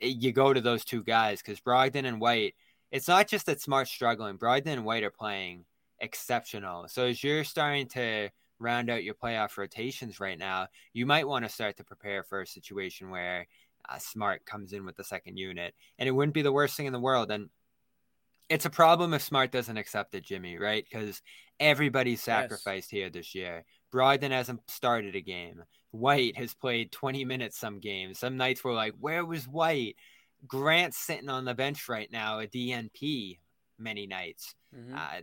You go to those two guys because Brogdon and White, it's not just that Smart's struggling. Brogdon and White are playing exceptional. So as you're starting to round out your playoff rotations right now, you might want to start to prepare for a situation where uh, Smart comes in with the second unit, and it wouldn't be the worst thing in the world. And it's a problem if Smart doesn't accept it, Jimmy, right? Because everybody's sacrificed here this year. Brogdon hasn't started a game. White has played 20 minutes some games. Some nights we're like, where was White? Grant's sitting on the bench right now, a DNP many nights. Mhm. Uh,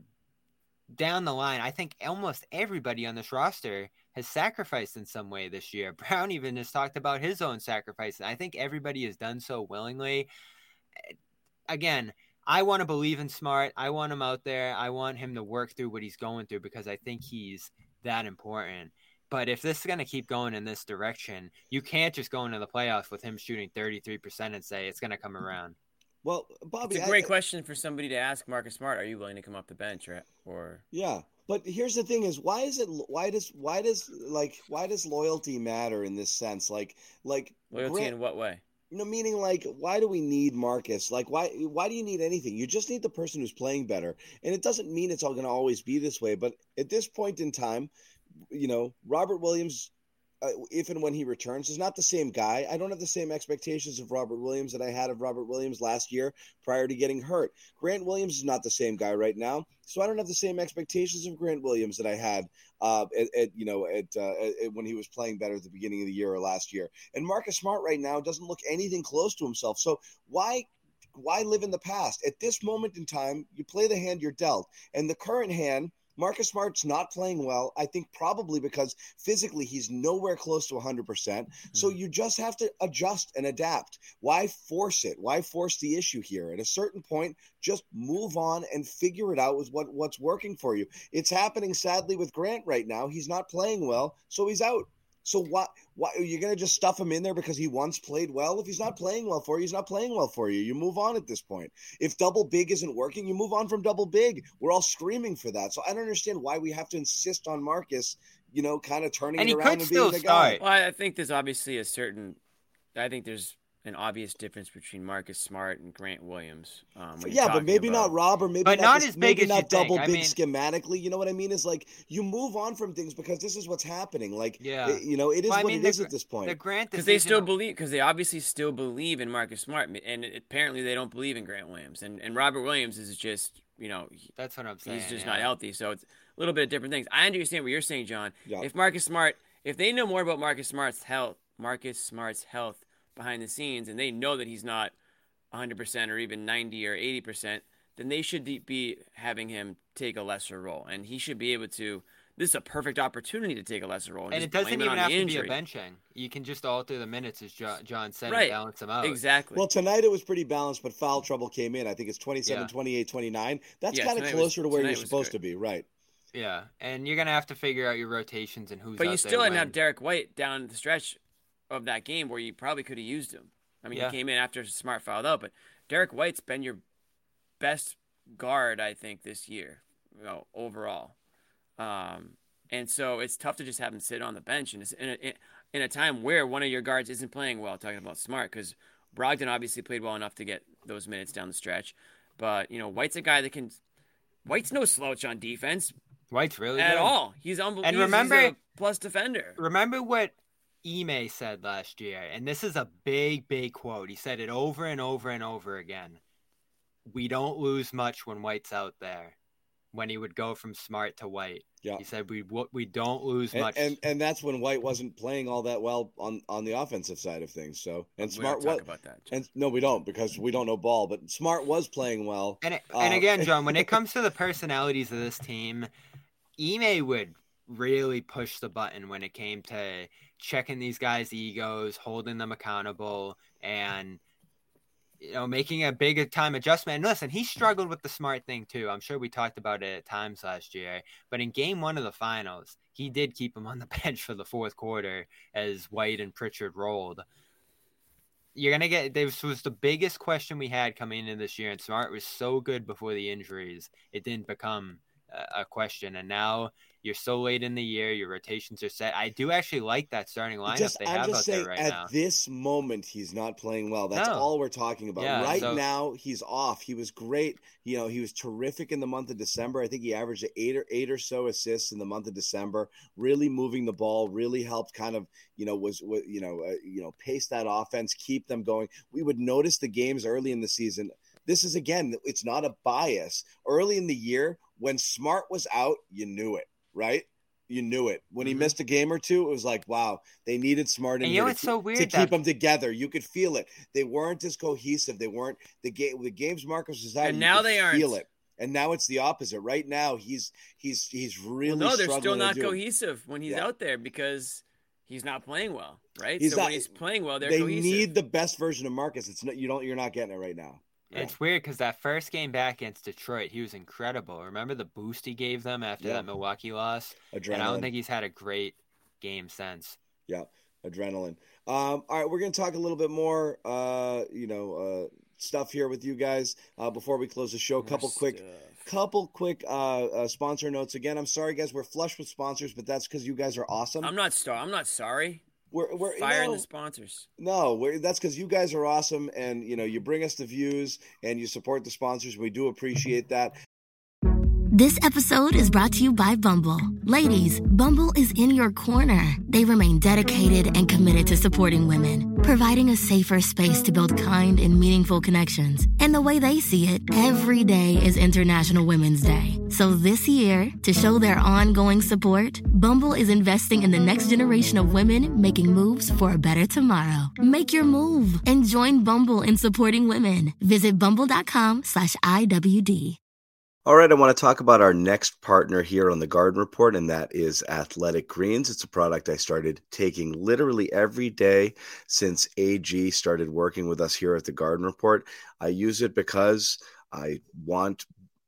down the line, I think almost everybody on this roster has sacrificed in some way this year. Brown even has talked about his own sacrifice. and I think everybody has done so willingly. Again, I want to believe in Smart. I want him out there. I want him to work through what he's going through because I think he's that important. But if this is going to keep going in this direction, you can't just go into the playoffs with him shooting 33% and say it's going to come mm-hmm. around. Well, Bobby, It's a great question for somebody to ask Marcus Smart. Are you willing to come off the bench or or Yeah, but here's the thing: is why is it? Why does why does like why does loyalty matter in this sense? Like like loyalty Grant- in what way? You know, meaning like, why do we need Marcus? Like, why why do you need anything? You just need the person who's playing better, and it doesn't mean it's all going to always be this way. But at this point in time, you know, Robert Williams uh, if and when he returns, is not the same guy. I don't have the same expectations of Robert Williams that I had of Robert Williams last year prior to getting hurt. Grant Williams is not the same guy right now, so I don't have the same expectations of Grant Williams that I had uh, at, at, you know at, uh, at, when he was playing better at the beginning of the year or last year. And Marcus Smart right now doesn't look anything close to himself. So why why live in the past? At this moment in time, you play the hand you're dealt, and the current hand Marcus Smart's not playing well. I think probably because physically he's nowhere close to 100%. percent So hmm. you just have to adjust and adapt. Why force it? Why force the issue here? At a certain point, just move on and figure it out with what, what's working for you. It's happening sadly with Grant right now. He's not playing well, so he's out. So why why are you going to just stuff him in there because he once played well? If he's not playing well for you, he's not playing well for you. You move on at this point. If double big isn't working, you move on from double big. We're all screaming for that. So I don't understand why we have to insist on Marcus, you know, kind of turning and it around and being the guy. Well, I think there's obviously a certain I think there's an obvious difference between Marcus Smart and Grant Williams. Um, yeah, but maybe about... not Rob, or maybe but not, not as maybe big not as double think. big I mean... schematically. You know what I mean? Is like you move on from things because this is what's happening. Like, yeah, it, you know, it is well, what mean, it the, is at this point. The Grant because they still believe because they obviously still believe in Marcus Smart, and apparently they don't believe in Grant Williams. And and Robert Williams is just you know that's what I'm saying. He's just yeah. not healthy, so it's a little bit of different things. I understand what you're saying, John. Yeah. If Marcus Smart, if they know more about Marcus Smart's health, Marcus Smart's health behind the scenes, and they know that he's not 100% or even 90 or 80%, then they should be having him take a lesser role. And he should be able to. This is a perfect opportunity to take a lesser role. And, and it doesn't even it have to injury. be a benching. You can just alter the minutes, as John said, right. and balance them out. Exactly. Well, tonight it was pretty balanced, but foul trouble came in. I think it's 27, Yeah. 28, 29. That's Yeah, kind of closer was- to where you're supposed good. to be, right? Yeah, and you're gonna have to figure out your rotations and who's. But out you still didn't when. have Derrick White down the stretch of that game where you probably could have used him. I mean, Yeah. he came in after Smart fouled out, but Derrick White's been your best guard, I think, this year, you know, overall. Um, and so it's tough to just have him sit on the bench in a, in a, in a time where one of your guards isn't playing well. Talking about Smart, because Brogdon obviously played well enough to get those minutes down the stretch, but you know, White's a guy that can. White's no slouch on defense White's really at good. all. He's unbelievable. And remember- plus defender. Remember what Ime said last year, and this is a big, big quote. He said it over and over and over again. We don't lose much when White's out there. When he would go from Smart to White, Yeah. he said we we don't lose And, much. and and that's when White wasn't playing all that well on on the offensive side of things. So and We Smart don't talk was about that. and no, we don't because we don't know ball. But Smart was playing well. And, Uh, and again, John, when it comes to the personalities of this team, Ime would really push the button when it came to checking these guys' egos, holding them accountable, and you know making a big time adjustment. And listen, he struggled with the smart thing too. I'm sure we talked about it at times last year. But in Game One of the Finals, he did keep him on the bench for the fourth quarter as White and Pritchard rolled you're gonna get this was the biggest question we had coming into this year, and Smart was so good before the injuries, it didn't become a question. And now you're so late in the year, your rotations are set. I do actually like that starting lineup just, they I'm have just out saying, there right at now. this moment, he's not playing well. That's No. all we're talking about. Yeah, right so- now, he's off. He was great. You know, he was terrific in the month of December. I think he averaged eight or eight or so assists in the month of December. Really moving the ball. Really helped. Kind of, you know, was, was you know, uh, you know, pace that offense, keep them going. We would notice the games early in the season. This is again, it's not a bias. Early in the year, when Smart was out, you knew it, right? You knew it. When he Mhm. missed a game or two, it was like, wow, they needed Smart in And you here know to what's keep- so to weird keep them together. You could feel it. They weren't as cohesive. They weren't the game. The games Marcus was out. And now they aren't. Feel it. And now it's the opposite. Right now, he's he's he's really Well, no, they're still struggling to not do it. cohesive when he's Yeah. out there because he's not playing well, right? He's so not- when he's playing well, they're They cohesive. need the best version of Marcus. It's not you don't you're not getting it right now. It's weird because that first game back against Detroit, he was incredible. Remember the boost he gave them after Yeah. that Milwaukee loss? Adrenaline. And I don't think he's had a great game since. Yeah, adrenaline. Um, all right, we're going to talk a little bit more, uh, you know, uh, stuff here with you guys uh, before we close the show. More couple quick, stuff. couple quick uh, uh, sponsor notes. Again, I'm sorry, guys, we're flush with sponsors, but that's because you guys are awesome. I'm not star. I'm not sorry. We're we're firing no, the sponsors. No, we're, that's because you guys are awesome, and you know you bring us the views and you support the sponsors. We do appreciate that. This episode is brought to you by Bumble. Ladies, Bumble is in your corner. They remain dedicated and committed to supporting women, providing a safer space to build kind and meaningful connections. And the way they see it, every day is International Women's Day. So this year, to show their ongoing support, Bumble is investing in the next generation of women making moves for a better tomorrow. Make your move and join Bumble in supporting women. Visit bumble.com slash IWD. All right, I want to talk about our next partner here on the Garden Report, and that is Athletic Greens. It's a product I started taking literally every day since AG started working with us here at the Garden Report. I use it because I want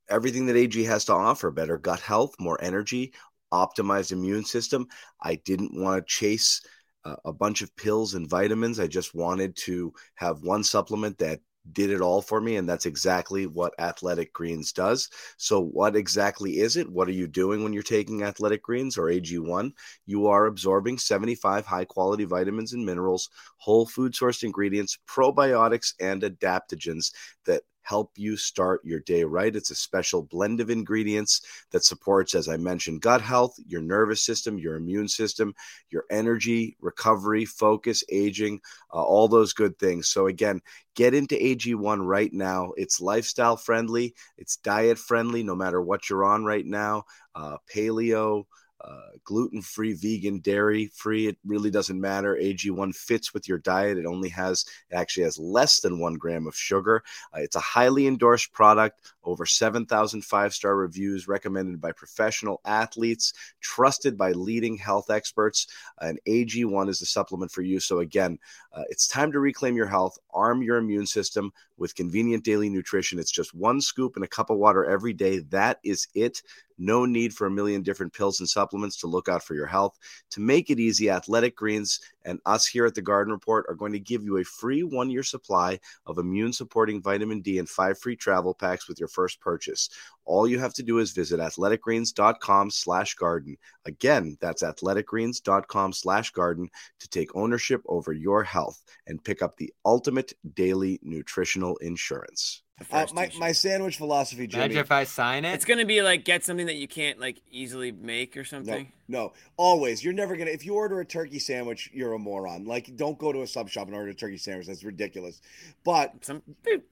everything that AG has to offer better gut health, more energy, optimized immune system. I didn't want to chase a bunch of pills and vitamins. I just wanted to have one supplement that did it all for me and that's exactly what athletic greens does. So what exactly is it? What are you doing when you're taking athletic greens or ag1 you are absorbing 75 high quality vitamins and minerals whole food sourced ingredients probiotics and adaptogens that help you start your day right. It's a special blend of ingredients that supports, as I mentioned, gut health, your nervous system, your immune system, your energy, recovery, focus, aging, uh, all those good things. So, again, get into AG1 right now. It's lifestyle friendly, it's diet friendly, no matter what you're on right now. Uh, paleo, uh, gluten free, vegan, dairy free. It really doesn't matter. AG1 fits with your diet. It only has, it actually has less than one gram of sugar. Uh, it's a highly endorsed product, over 7,000 five star reviews, recommended by professional athletes, trusted by leading health experts. and AG1 is the supplement for you. So, again, uh, it's time to reclaim your health, arm your immune system with convenient daily nutrition. It's just one scoop in a cup of water every day. That is it. No need for a million different pills and supplements to look out for your health. To make it easy, Athletic Greens and us here at the Garden Report are going to give you a free one year supply of immune supporting vitamin D and five free travel packs with your first purchase. All you have to do is visit athleticgreens.com slash garden. Again, that's athleticgreens.com slash garden to take ownership over your health and pick up the ultimate daily nutritional insurance. Uh, my, my sandwich philosophy, Jimmy. Imagine if I sign it. It's gonna be like get something that you can't like easily make or something. No, no, always. You're never gonna. If you order a turkey sandwich, you're a moron. Like, don't go to a sub shop and order a turkey sandwich. That's ridiculous. But some,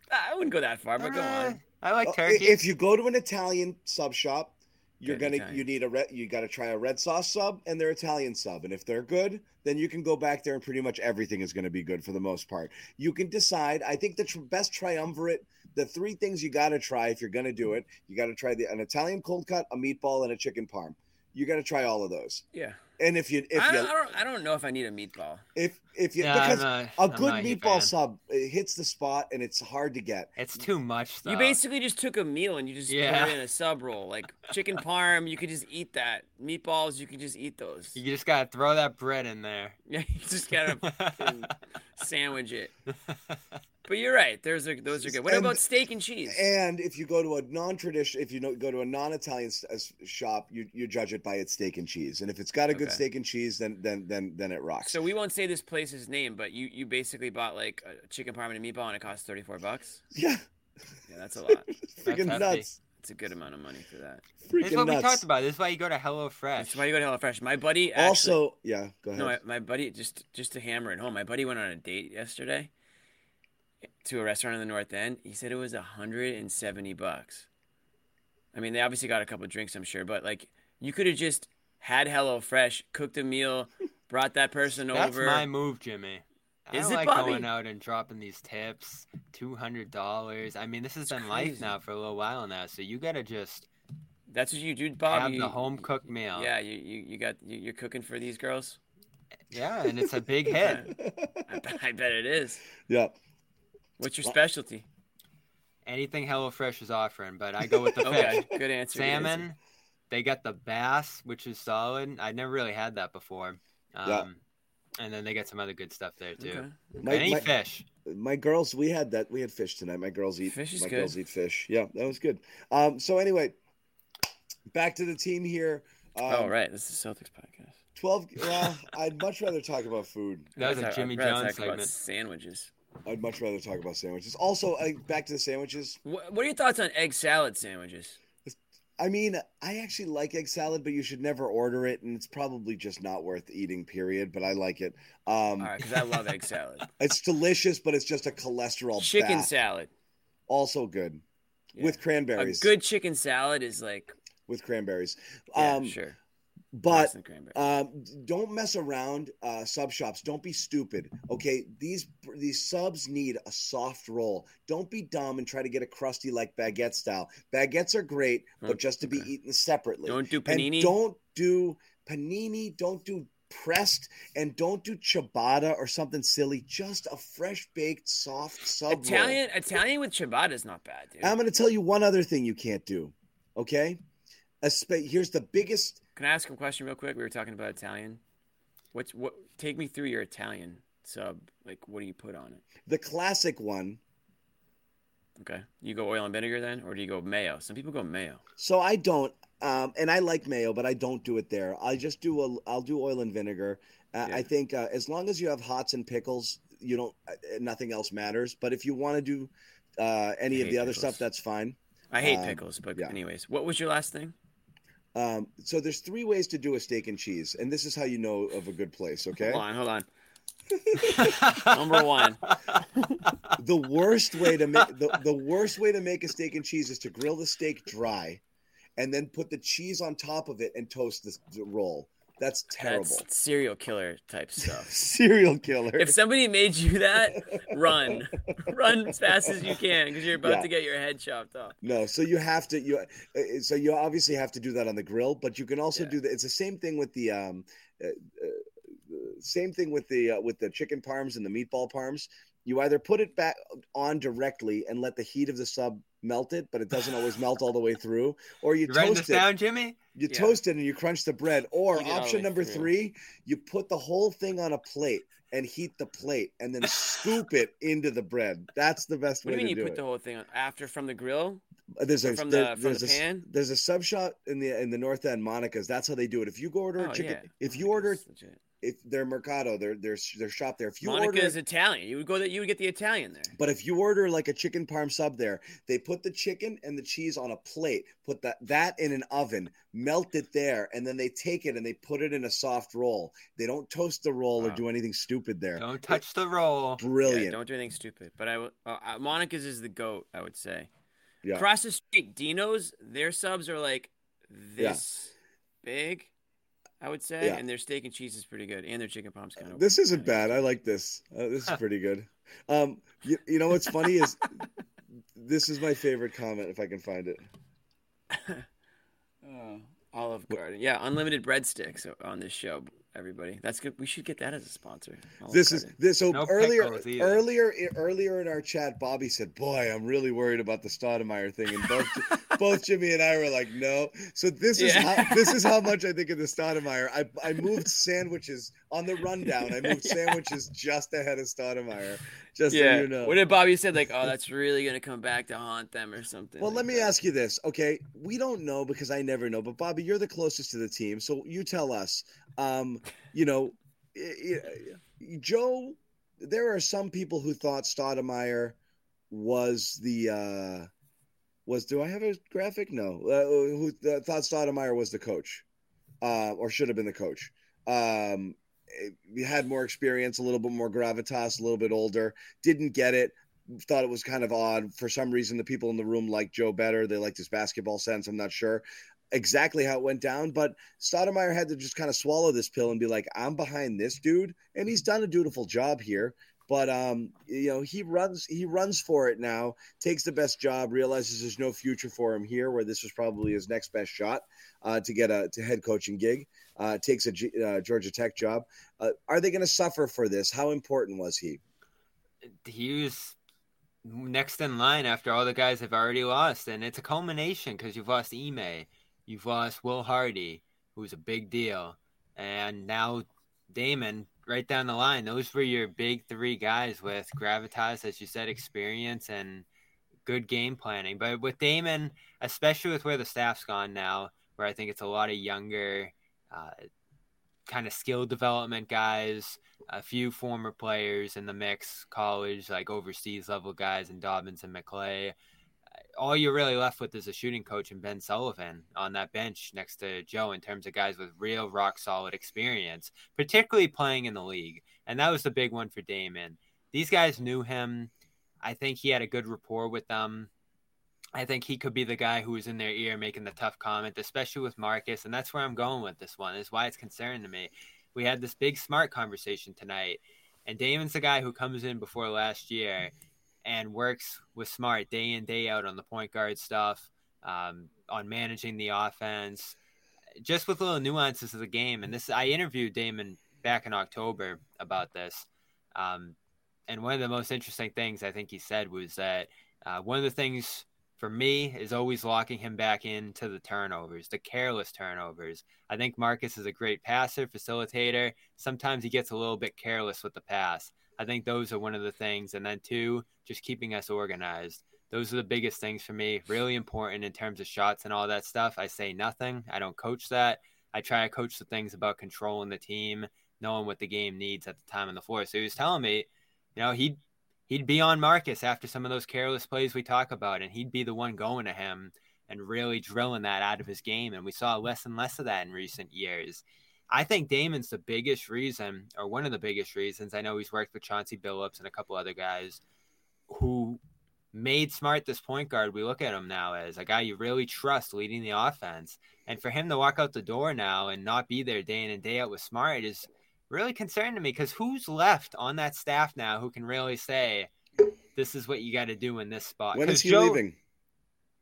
I wouldn't go that far. But uh, go on. I like turkey. If you go to an Italian sub shop, you're gonna you need a red you got to try a red sauce sub and their Italian sub, and if they're good, then you can go back there and pretty much everything is going to be good for the most part. You can decide. I think the tr- best triumvirate the three things you got to try if you're going to do it. You got to try the an Italian cold cut, a meatball, and a chicken parm. You got to try all of those. Yeah. And if you, if I, you, I don't, I don't know if I need a meatball. If if you, yeah, because a, a good meatball sub hits the spot and it's hard to get. It's too much. Though. You basically just took a meal and you just yeah. put it in a sub roll, like chicken parm. You could just eat that. Meatballs, you could just eat those. You just gotta throw that bread in there. Yeah, you just gotta sandwich it. But you're right. There's a, those are good. What and, about steak and cheese? And if you go to a non-tradition, if you go to a non-Italian uh, shop, you you judge it by its steak and cheese. And if it's got a good steak and cheese, then then then then it rocks. So we won't say this place's name, but you you basically bought like a chicken parm and a meatball, and it cost thirty four bucks. Yeah. Yeah, that's a lot. Freaking that's nuts. It's a good amount of money for that. Freaking That's what nuts. we talked about. This is why you go to HelloFresh. That's why you go to HelloFresh. My buddy actually, also, yeah, go ahead. No, my, my buddy just just to hammer it home. My buddy went on a date yesterday to a restaurant in the North End. He said it was 170 bucks. I mean, they obviously got a couple drinks, I'm sure, but like you could have just had HelloFresh, cooked a meal, brought that person That's over. That's my move, Jimmy. Is I it like Bobby? going out and dropping these tips, two hundred dollars. I mean, this has been life now for a little while now, so you gotta just. That's what you do, Bob. Have you, the home cooked meal. Yeah, you, you, you got you, you're cooking for these girls. Yeah, and it's a big hit. I, I bet it is. Yeah. What's your specialty? Anything HelloFresh is offering, but I go with the okay, fish. good answer. Salmon. Good answer. They got the bass, which is solid. I never really had that before. Um, Yeah. And then they got some other good stuff there too. Okay. My- Any my- fish. My girls, we had that. We had fish tonight. My girls eat Fish is my good. girls eat fish. Yeah, that was good. Um, so anyway, back to the team here. Um, oh right, this is Celtics podcast. 12. Well, I'd much rather talk about food. That was a Jimmy I'd Jones talk about segment. sandwiches. I'd much rather talk about sandwiches. Also, I, back to the sandwiches. What, what are your thoughts on egg salad sandwiches? I mean, I actually like egg salad, but you should never order it, and it's probably just not worth eating. Period. But I like it. Um, All right, because I love egg salad. It's delicious, but it's just a cholesterol. Chicken bath. salad. also good Yeah. with A cranberries. good chicken salad is like, with cranberries. yeah, um, sure. But Less than cranberry. um, don't mess around. Uh, sub shops. Don't be stupid. Okay, these these subs need a soft roll. Don't be dumb and try to get a crusty like baguette style. Baguettes are great, but Don't- just to be eaten separately. Don't do And panini. don't do panini. Don't do pressed, and don't do ciabatta or something silly. Just a fresh baked soft sub roll. Italian Italian with ciabatta is not bad, dude. I'm going to tell you one other thing you can't do. Okay, a spa- here's the biggest. Can I ask a question real quick? We were talking about Italian. What's what? Take me through your Italian sub. Like, what do you put on it? The classic one. Okay, you go oil and vinegar then, or do you go mayo? Some people go mayo. So I don't, um, and I like mayo, but I don't do it there. I just do a. I'll do oil and vinegar. Uh, Yeah. I think uh, as long as you have hots and pickles, you don't. Uh, nothing else matters. But if you want to do uh, any of the other stuff, that's fine. I hate Um, pickles, but yeah. anyways, what was your last thing? Um, so there's three ways to do a steak and cheese, and this is how you know of a good place. Okay. Hold on, hold on. Number one, the worst way to make the, the worst way to make a steak and cheese is to grill the steak dry and then put the cheese on top of it and toast the, the roll that's terrible that's serial killer type stuff. serial killer If somebody made you that, run, run as fast as you can because you're about Yeah. to get your head chopped off. no so you have to you uh, so you obviously have to do that on the grill but you can also Yeah. do that it's the same thing with the um uh, uh, same thing with the uh, with the chicken parms and the meatball parms you either put it back on directly and let the heat of the sub melt it but it doesn't always melt all the way through or you You writing toast this it down, Jimmy? You Yeah. toast it and you crunch the bread. Or Heat it all the option number through. three, you put the whole thing on a plate and heat the plate and then scoop it into the bread. That's the best way. What do way you mean to you do put it. the whole thing on after from the grill? Uh, there's a from there- the- from there's the a s- pan? there's a sub shop in the in the North End, Monica's. That's how they do it. If you go order a Oh, chicken, yeah. if you order legit. If their Mercato, their their their shop there. If you Monica order is Italian. You would go that you would get the Italian there. But if you order like a chicken parm sub there, they put the chicken and the cheese on a plate, put that that in an oven, melt it there, and then they take it and they put it in a soft roll. They don't toast the roll or do anything stupid there. Don't touch the roll. Brilliant. Yeah, don't do anything stupid. But I, would- uh, uh, Monica's is the goat. I would say. Yeah. Across the street, Dino's, their subs are like this big. I would say, Yeah. and their steak and cheese is pretty good, and their chicken parm's kind of. This isn't bad. I like this. Uh, this is pretty good. Um, you, you know what's funny is this is my favorite comment if I can find it. Oh, Olive Garden, yeah, unlimited breadsticks on this show. Everybody, that's good. We should get that as a sponsor. Olive This is this. So No earlier, earlier, earlier in our chat, Bobby said, "Boy, I'm really worried about the Stoudamire thing," and both both Jimmy and I were like, "No." So this is how, this is how much I think of the Stoudamire. I I moved sandwiches on the rundown. I moved sandwiches just ahead of Stoudamire, just yeah. so you know. What did Bobby said? Like, oh, that's really gonna come back to haunt them or something. Well, like let me that. ask you this. Okay, we don't know because I never know, but Bobby, you're the closest to the team, so you tell us. Um, you know, Joe, there are some people who thought Stoudamire was the uh was do I have a graphic? No. Uh, who uh, thought Stoudamire was the coach. Uh or should have been the coach. Um he had more experience, a little bit more gravitas, a little bit older, didn't get it thought it was kind of odd. For some reason, the people in the room liked Joe better. They liked his basketball sense. I'm not sure exactly how it went down, but Stoudamire had to just kind of swallow this pill and be like, I'm behind this dude. And he's done a dutiful job here. But um, you know, he runs he runs for it now, takes the best job, realizes there's no future for him here, where this was probably his next best shot uh, to get a to head coaching gig. Uh, takes a G, uh, Georgia Tech job. Uh, are they going to suffer for this? How important was he? he was next in line after all the guys have already lost, and it's a culmination because you've lost Ime, you've lost Will Hardy, who's a big deal, and now Damon right down the line. Those were your big three guys with gravitas, as you said, experience and good game planning. But with Damon, especially with where the staff's gone now, where I think it's a lot of younger. Uh, kind of skill development guys, a few former players in the mix, college, like overseas level guys, and Dobbins and MacLeay. All you're really left with is a shooting coach and Ben Sullivan on that bench next to Joe in terms of guys with real rock solid experience, particularly playing in the league. And that was the big one for Damon. These guys knew him. I think he had a good rapport with them. I think he could be the guy who was in their ear making the tough comment, especially with Marcus. And that's where I'm going with this one, is why it's concerning to me. We had this big smart conversation tonight, and Damon's the guy who comes in before last year and works with Smart day in, day out on the point guard stuff, um, on managing the offense, just with little nuances of the game. And this, I interviewed Damon back in October about this. Um, and one of the most interesting things I think he said was that uh, one of the things for me is always locking him back into the turnovers, the careless turnovers. I think Marcus is a great passer, facilitator. Sometimes he gets a little bit careless with the pass. I think those are one of the things. And then, two, just keeping us organized. Those are the biggest things for me. Really important in terms of shots and all that stuff. I say nothing. I don't coach that. I try to coach the things about controlling the team, knowing what the game needs at the time on the floor. So he was telling me, you know, he'd he'd be on Marcus after some of those careless plays we talk about, and he'd be the one going to him and really drilling that out of his game. And we saw less and less of that in recent years. I think Damon's the biggest reason, or one of the biggest reasons. I know he's worked with Chauncey Billups and a couple other guys who made Smart this point guard. We look at him now as a guy you really trust leading the offense. And for him to walk out the door now and not be there day in and day out with Smart is – really concerning to me because who's left on that staff now who can really say this is what you got to do in this spot? When is he Joe, leaving?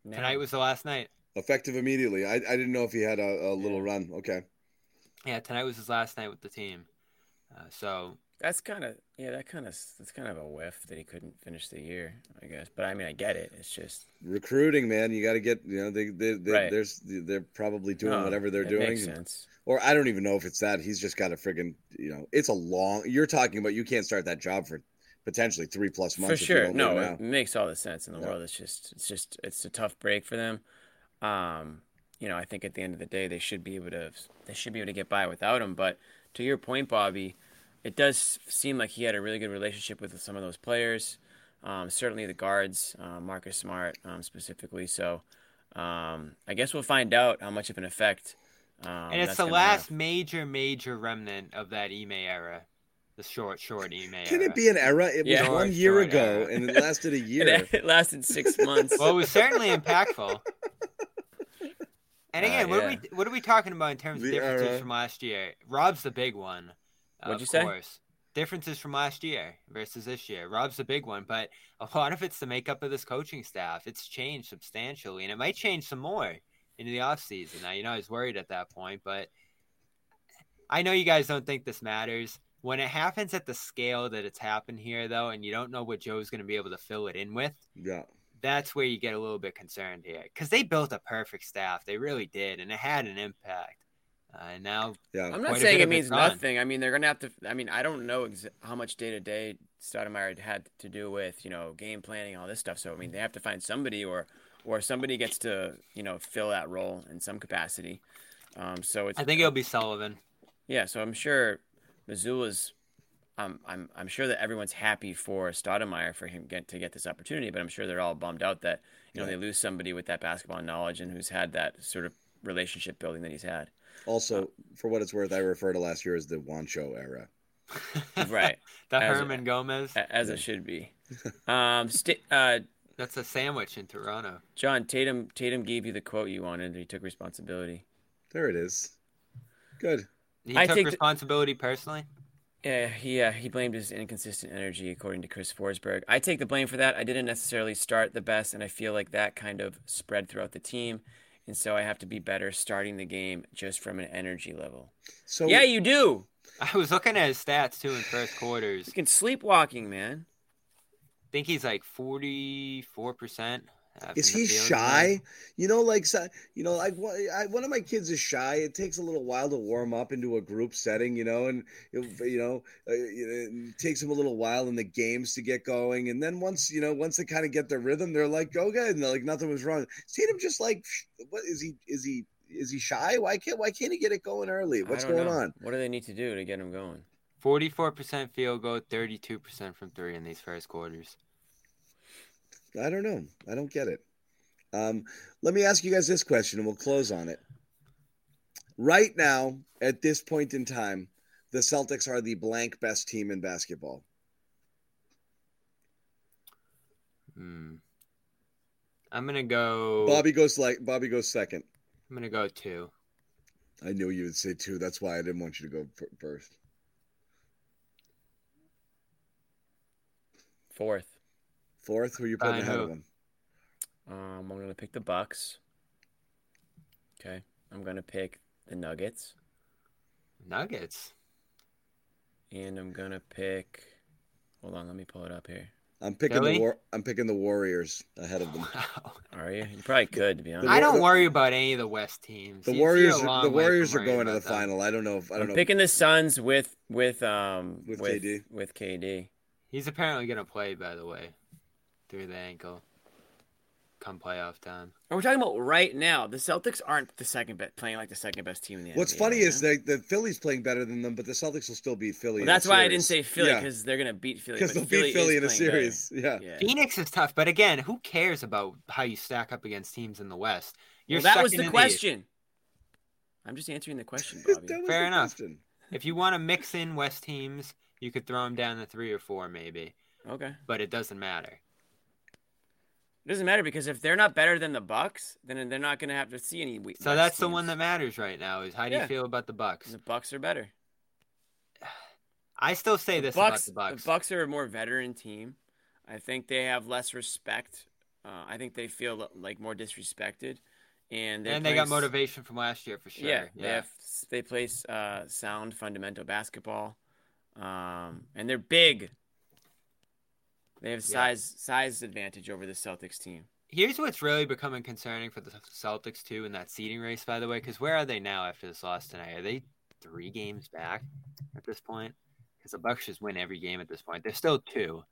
Tonight was the last night. Effective immediately. I, I didn't know if he had a, a little yeah. run. Okay. Yeah, tonight was his last night with the team. Uh, so that's kind of yeah, that kind of that's kind of a whiff that he couldn't finish the year, I guess. But I mean, I get it. It's just recruiting, man. You got to get you know they they, they right. there's they're probably doing no, whatever they're doing. Makes sense or I don't even know if it's that. He's just got a friggin' you know, it's a long. You're talking about you can't start that job for potentially three plus months. For sure, no, it makes all the sense in the yeah. world. It's just, it's just, it's a tough break for them. Um, you know, I think at the end of the day, they should be able to, they should be able to get by without him. But to your point, Bobby, it does seem like he had a really good relationship with some of those players. Um, certainly the guards, uh, Marcus Smart um, specifically. So um, I guess we'll find out how much of an effect um, and it's the last have... major, major remnant of that Ime era. The short, short Ime Can era. Can it be an era? It was yeah. one year ago, era. and it lasted a year. it, it, lasted six months. well, it was certainly impactful. And again, uh, what, yeah. are we, what are we talking about in terms the of differences era. from last year? Rob's the big one. What'd you say? Course. Differences from last year versus this year. Rob's the big one, but a lot of it's the makeup of this coaching staff. It's changed substantially, and it might change some more into the offseason. Now, you know, I was worried at that point, but I know you guys don't think this matters. When it happens at the scale that it's happened here, though, and you don't know what Joe's going to be able to fill it in with, yeah, that's where you get a little bit concerned here because they built a perfect staff. They really did, and it had an impact. Uh, and now, yeah, I'm not saying it means nothing. I mean, they're going to have to. I mean, I don't know ex- how much day to day Stoudamire had to do with you know game planning, all this stuff. So I mean, they have to find somebody or or somebody gets to you know fill that role in some capacity. Um, so it's I think it'll be Sullivan. Yeah, so I'm sure Mazzulla's. I'm I'm I'm sure that everyone's happy for Stoudamire for him get to get this opportunity, but I'm sure they're all bummed out that you know yeah. they lose somebody with that basketball knowledge and who's had that sort of relationship building that he's had. Also, uh, for what it's worth, I refer to last year as the Juancho era. right, the as Hernangomez, as it should be. Um, st- uh, that's a sandwich in Toronto. John Tatum Tatum gave you the quote you wanted. He took responsibility. There it is. Good. He I took responsibility personally. Yeah, he uh, he blamed his inconsistent energy, according to Chris Forsberg. I take the blame for that. I didn't necessarily start the best, and I feel like that kind of spread throughout the team, and so I have to be better starting the game just from an energy level. So yeah, you do. I was looking at his stats too in first quarters. You can sleepwalking, man I think he's like 44%. Uh, is he shy? You know, like you know, like one of my kids is shy. It takes a little while to warm up into a group setting, you know, and you know, uh, it takes them a little while in the games to get going. And then once you know, once they kind of get their rhythm, they're like, "Go good," and they're like, "Nothing was wrong." Tatum just like, what is he? Is he? is he shy? Why can't why can't he get it going early? What's going know. on? What do they need to do to get him going? 44% field goal, 32% from three in these first quarters. I don't know. I don't get it. Um, let me ask you guys this question, and we'll close on it. Right now, at this point in time, the Celtics are the blank best team in basketball. Hmm. I'm gonna go. Bobby goes like Bobby goes second. I'm gonna go two. I knew you would say two. That's why I didn't want you to go first. Fourth. Fourth, who are you putting Fine, ahead who? of them? Um, I'm gonna pick the Bucks. Okay. I'm gonna pick the Nuggets, Nuggets. and I'm gonna pick. Hold on, let me pull it up here. I'm picking Philly? the war. I'm picking the Warriors ahead of them. Wow. Are you? You probably could, to be honest. I don't worry about any of the West teams. The You- Warriors. The Warriors are going to the them. final. I don't know if I don't I'm know. picking the Suns with with um With with KD. with KD. He's apparently gonna play, by the way, through the ankle. Come playoff time. And we're talking about right now. The Celtics aren't the second best, playing like the second best team in the What's NBA funny right is now. that the Phillies playing better than them, but the Celtics will still beat Philly. Well, in a that's why I didn't say series. Philly Yeah. because they're gonna beat Philly. because they'll beat Philly in a series. Yeah. Yeah. Phoenix is tough, but again, who cares about how you stack up against teams in the West? You're Well, that was the in East. question. I'm just answering the question, Bobby. Fair the enough. question. If you want to mix in West teams, you could throw them down to three or four, maybe, okay. but it doesn't matter. It doesn't matter because if they're not better than the Bucks, then they're not gonna have to see any. So that's the one that matters right now. Is how do you feel about the Bucks? The Bucks are better. I still say The this Bucks, about the Bucks. the Bucks are a more veteran team. I think they have less respect. Uh, I think they feel like more disrespected, and and they got motivation from last year for sure. Yeah, they have they play uh, sound fundamental basketball, um, and they're big. They have Yeah. size size advantage over the Celtics team. Here's what's really becoming concerning for the Celtics too in that seeding race, by the way, because where are they now after this loss tonight? Are they three games back at this point? Because the Bucks just win every game at this point. They're still two.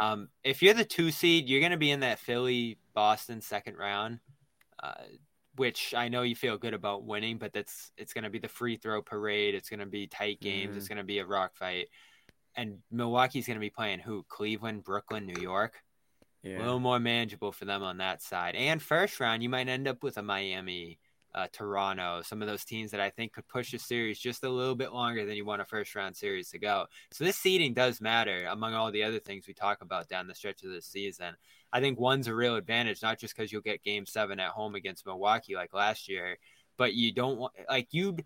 Um, if you're the two seed, you're going to be in that Philly Boston second round, uh, which I know you feel good about winning, but that's it's going to be the free throw parade. It's going to be tight games. It's going to be a rock fight. And Milwaukee's going to be playing who? Cleveland, Brooklyn, New York a little more manageable for them on that side. And first round, you might end up with a Miami, uh, Toronto, some of those teams that I think could push the series just a little bit longer than you want a first round series to go. So this seeding does matter among all the other things we talk about down the stretch of this season. I think one's a real advantage, not just because you'll get game seven at home against Milwaukee like last year, but you don't want, like, you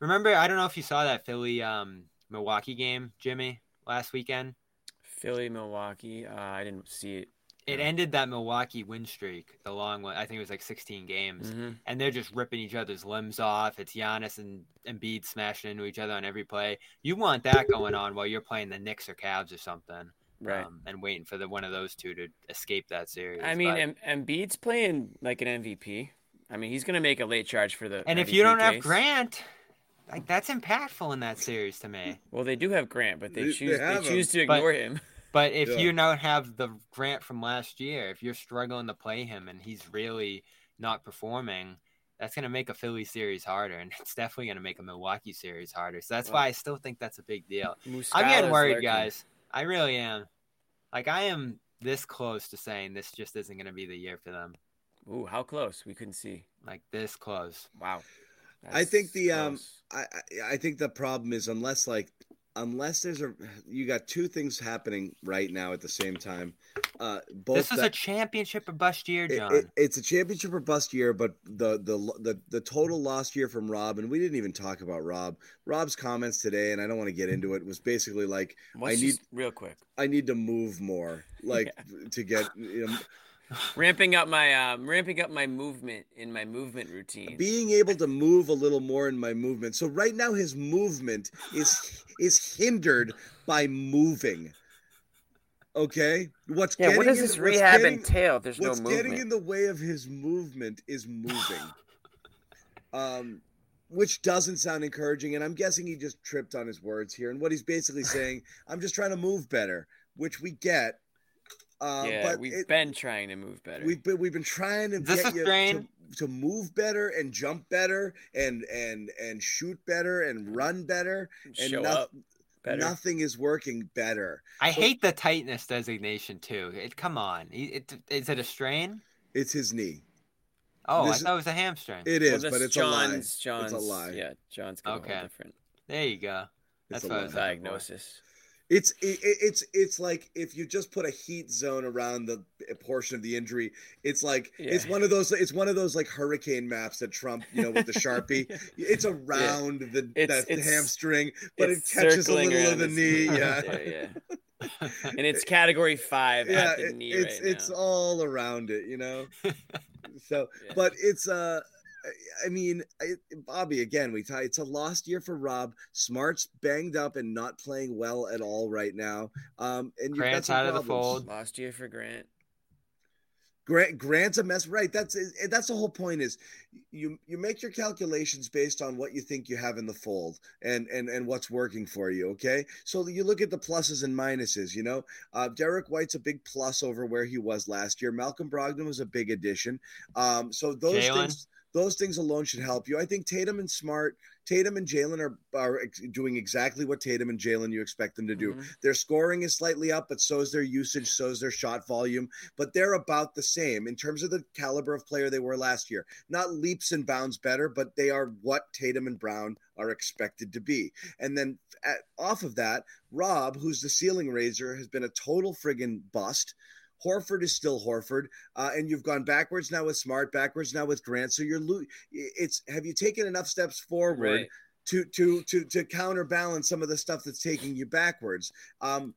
remember, I don't know if you saw that Philly um, Milwaukee game, Jimmy, last weekend. Philly, Milwaukee. Uh, I didn't see it. It ended that Milwaukee win streak, the long one. I think it was like 16 games, Mhm. and they're just ripping each other's limbs off. It's Giannis and Embiid smashing into each other on every play. You want that going on while you're playing the Knicks or Cavs or something, Right. um, and waiting for the one of those two to escape that series. I mean, But- em- Embiid's playing like an MVP. I mean, he's gonna make a late charge for the. and if you don't have. Grant, like that's impactful in that series to me. well, they do have Grant, but they They- they choose they, have him. choose to But- ignore him. But if Yeah. you don't have the Grant from last year, if you're struggling to play him and he's really not performing, that's going to make a Philly series harder, and it's definitely going to make a Milwaukee series harder. So that's why I still think that's a big deal. I'm getting worried, lurking. guys. I really am. Like I am this close to saying this just isn't going to be the year for them. Ooh, how close? We couldn't see. Like this close. Wow. I think the um. I I- I think the problem is unless like unless there's a you got two things happening right now at the same time. Uh, both this is that- a championship or bust year, John. it- it's a championship or bust year, but the, the the the total lost year from Rob, and we didn't even talk about Rob. Rob's comments today, and I don't want to get into it, was basically like Let's I need real quick. I need to move more, like to get you know, ramping up my um, ramping up my movement in my movement routine. being able to move a little more in my movement. So right now his movement is is hindered by moving. Okay, what's yeah, what getting does this what's rehab getting- entail? if There's no what's movement. getting in the way of his movement is moving um which doesn't sound encouraging and i'm guessing he just tripped on his words here and what he's basically saying i'm just trying to move better which we get Uh, yeah, but we've it- been trying to move better. We've been we've been trying to this get you to, to move better and jump better and and and shoot better and run better and Show noth- up better. nothing is working better. I hate the tightness designation too. It, come on, it, it, is it a strain? It's his knee. Oh, This I thought it was a hamstring. It Well, but it's John's, a John's, it's a lie. Yeah, John's got a Okay. different there you go. That's a what I was looking for. diagnosis. It's it, it- it's it's like if you just put a heat zone around the portion of the injury, it's like it's one of those it's one of those like hurricane maps that Trump you know with the sharpie. It's around the It's- that it's- hamstring, but it catches a little of the knee. Yeah, yeah, yeah. And it's category five yeah, at the it- knee it's right it's now. all around it, you know. So, Yeah. but it's uh I mean, I, Bobby. Again, we t- it's a lost year for Rob. Smart's banged up and not playing well at all right now. Um, and you've got Grant's some out of the fold. Lost year for Grant. Grant Grant's a mess, right? That's that's the whole point. Is you you make your calculations based on what you think you have in the fold and and and what's working for you. Okay, so you look at the pluses and minuses. You know, uh, Derrick White's a big plus over where he was last year. Malcolm Brogdon was a big addition. Um, so those Jaylen? things those things alone should help you. I think Tatum and Smart, Tatum and Jaylen are are doing exactly what Tatum and Jaylen you expect them to do. Mhm. Their scoring is slightly up, but so is their usage, so is their shot volume. But they're about the same in terms of the caliber of player they were last year. Not leaps and bounds better, but they are what Tatum and Brown are expected to be. And then at, off of that, Rob, who's the ceiling raiser, has been a total friggin' bust. Horford is still Horford, uh, and you've gone backwards now with Smart, backwards now with Grant. So you're lo- it's have you taken enough steps forward Right. to to to to counterbalance some of the stuff that's taking you backwards. Um,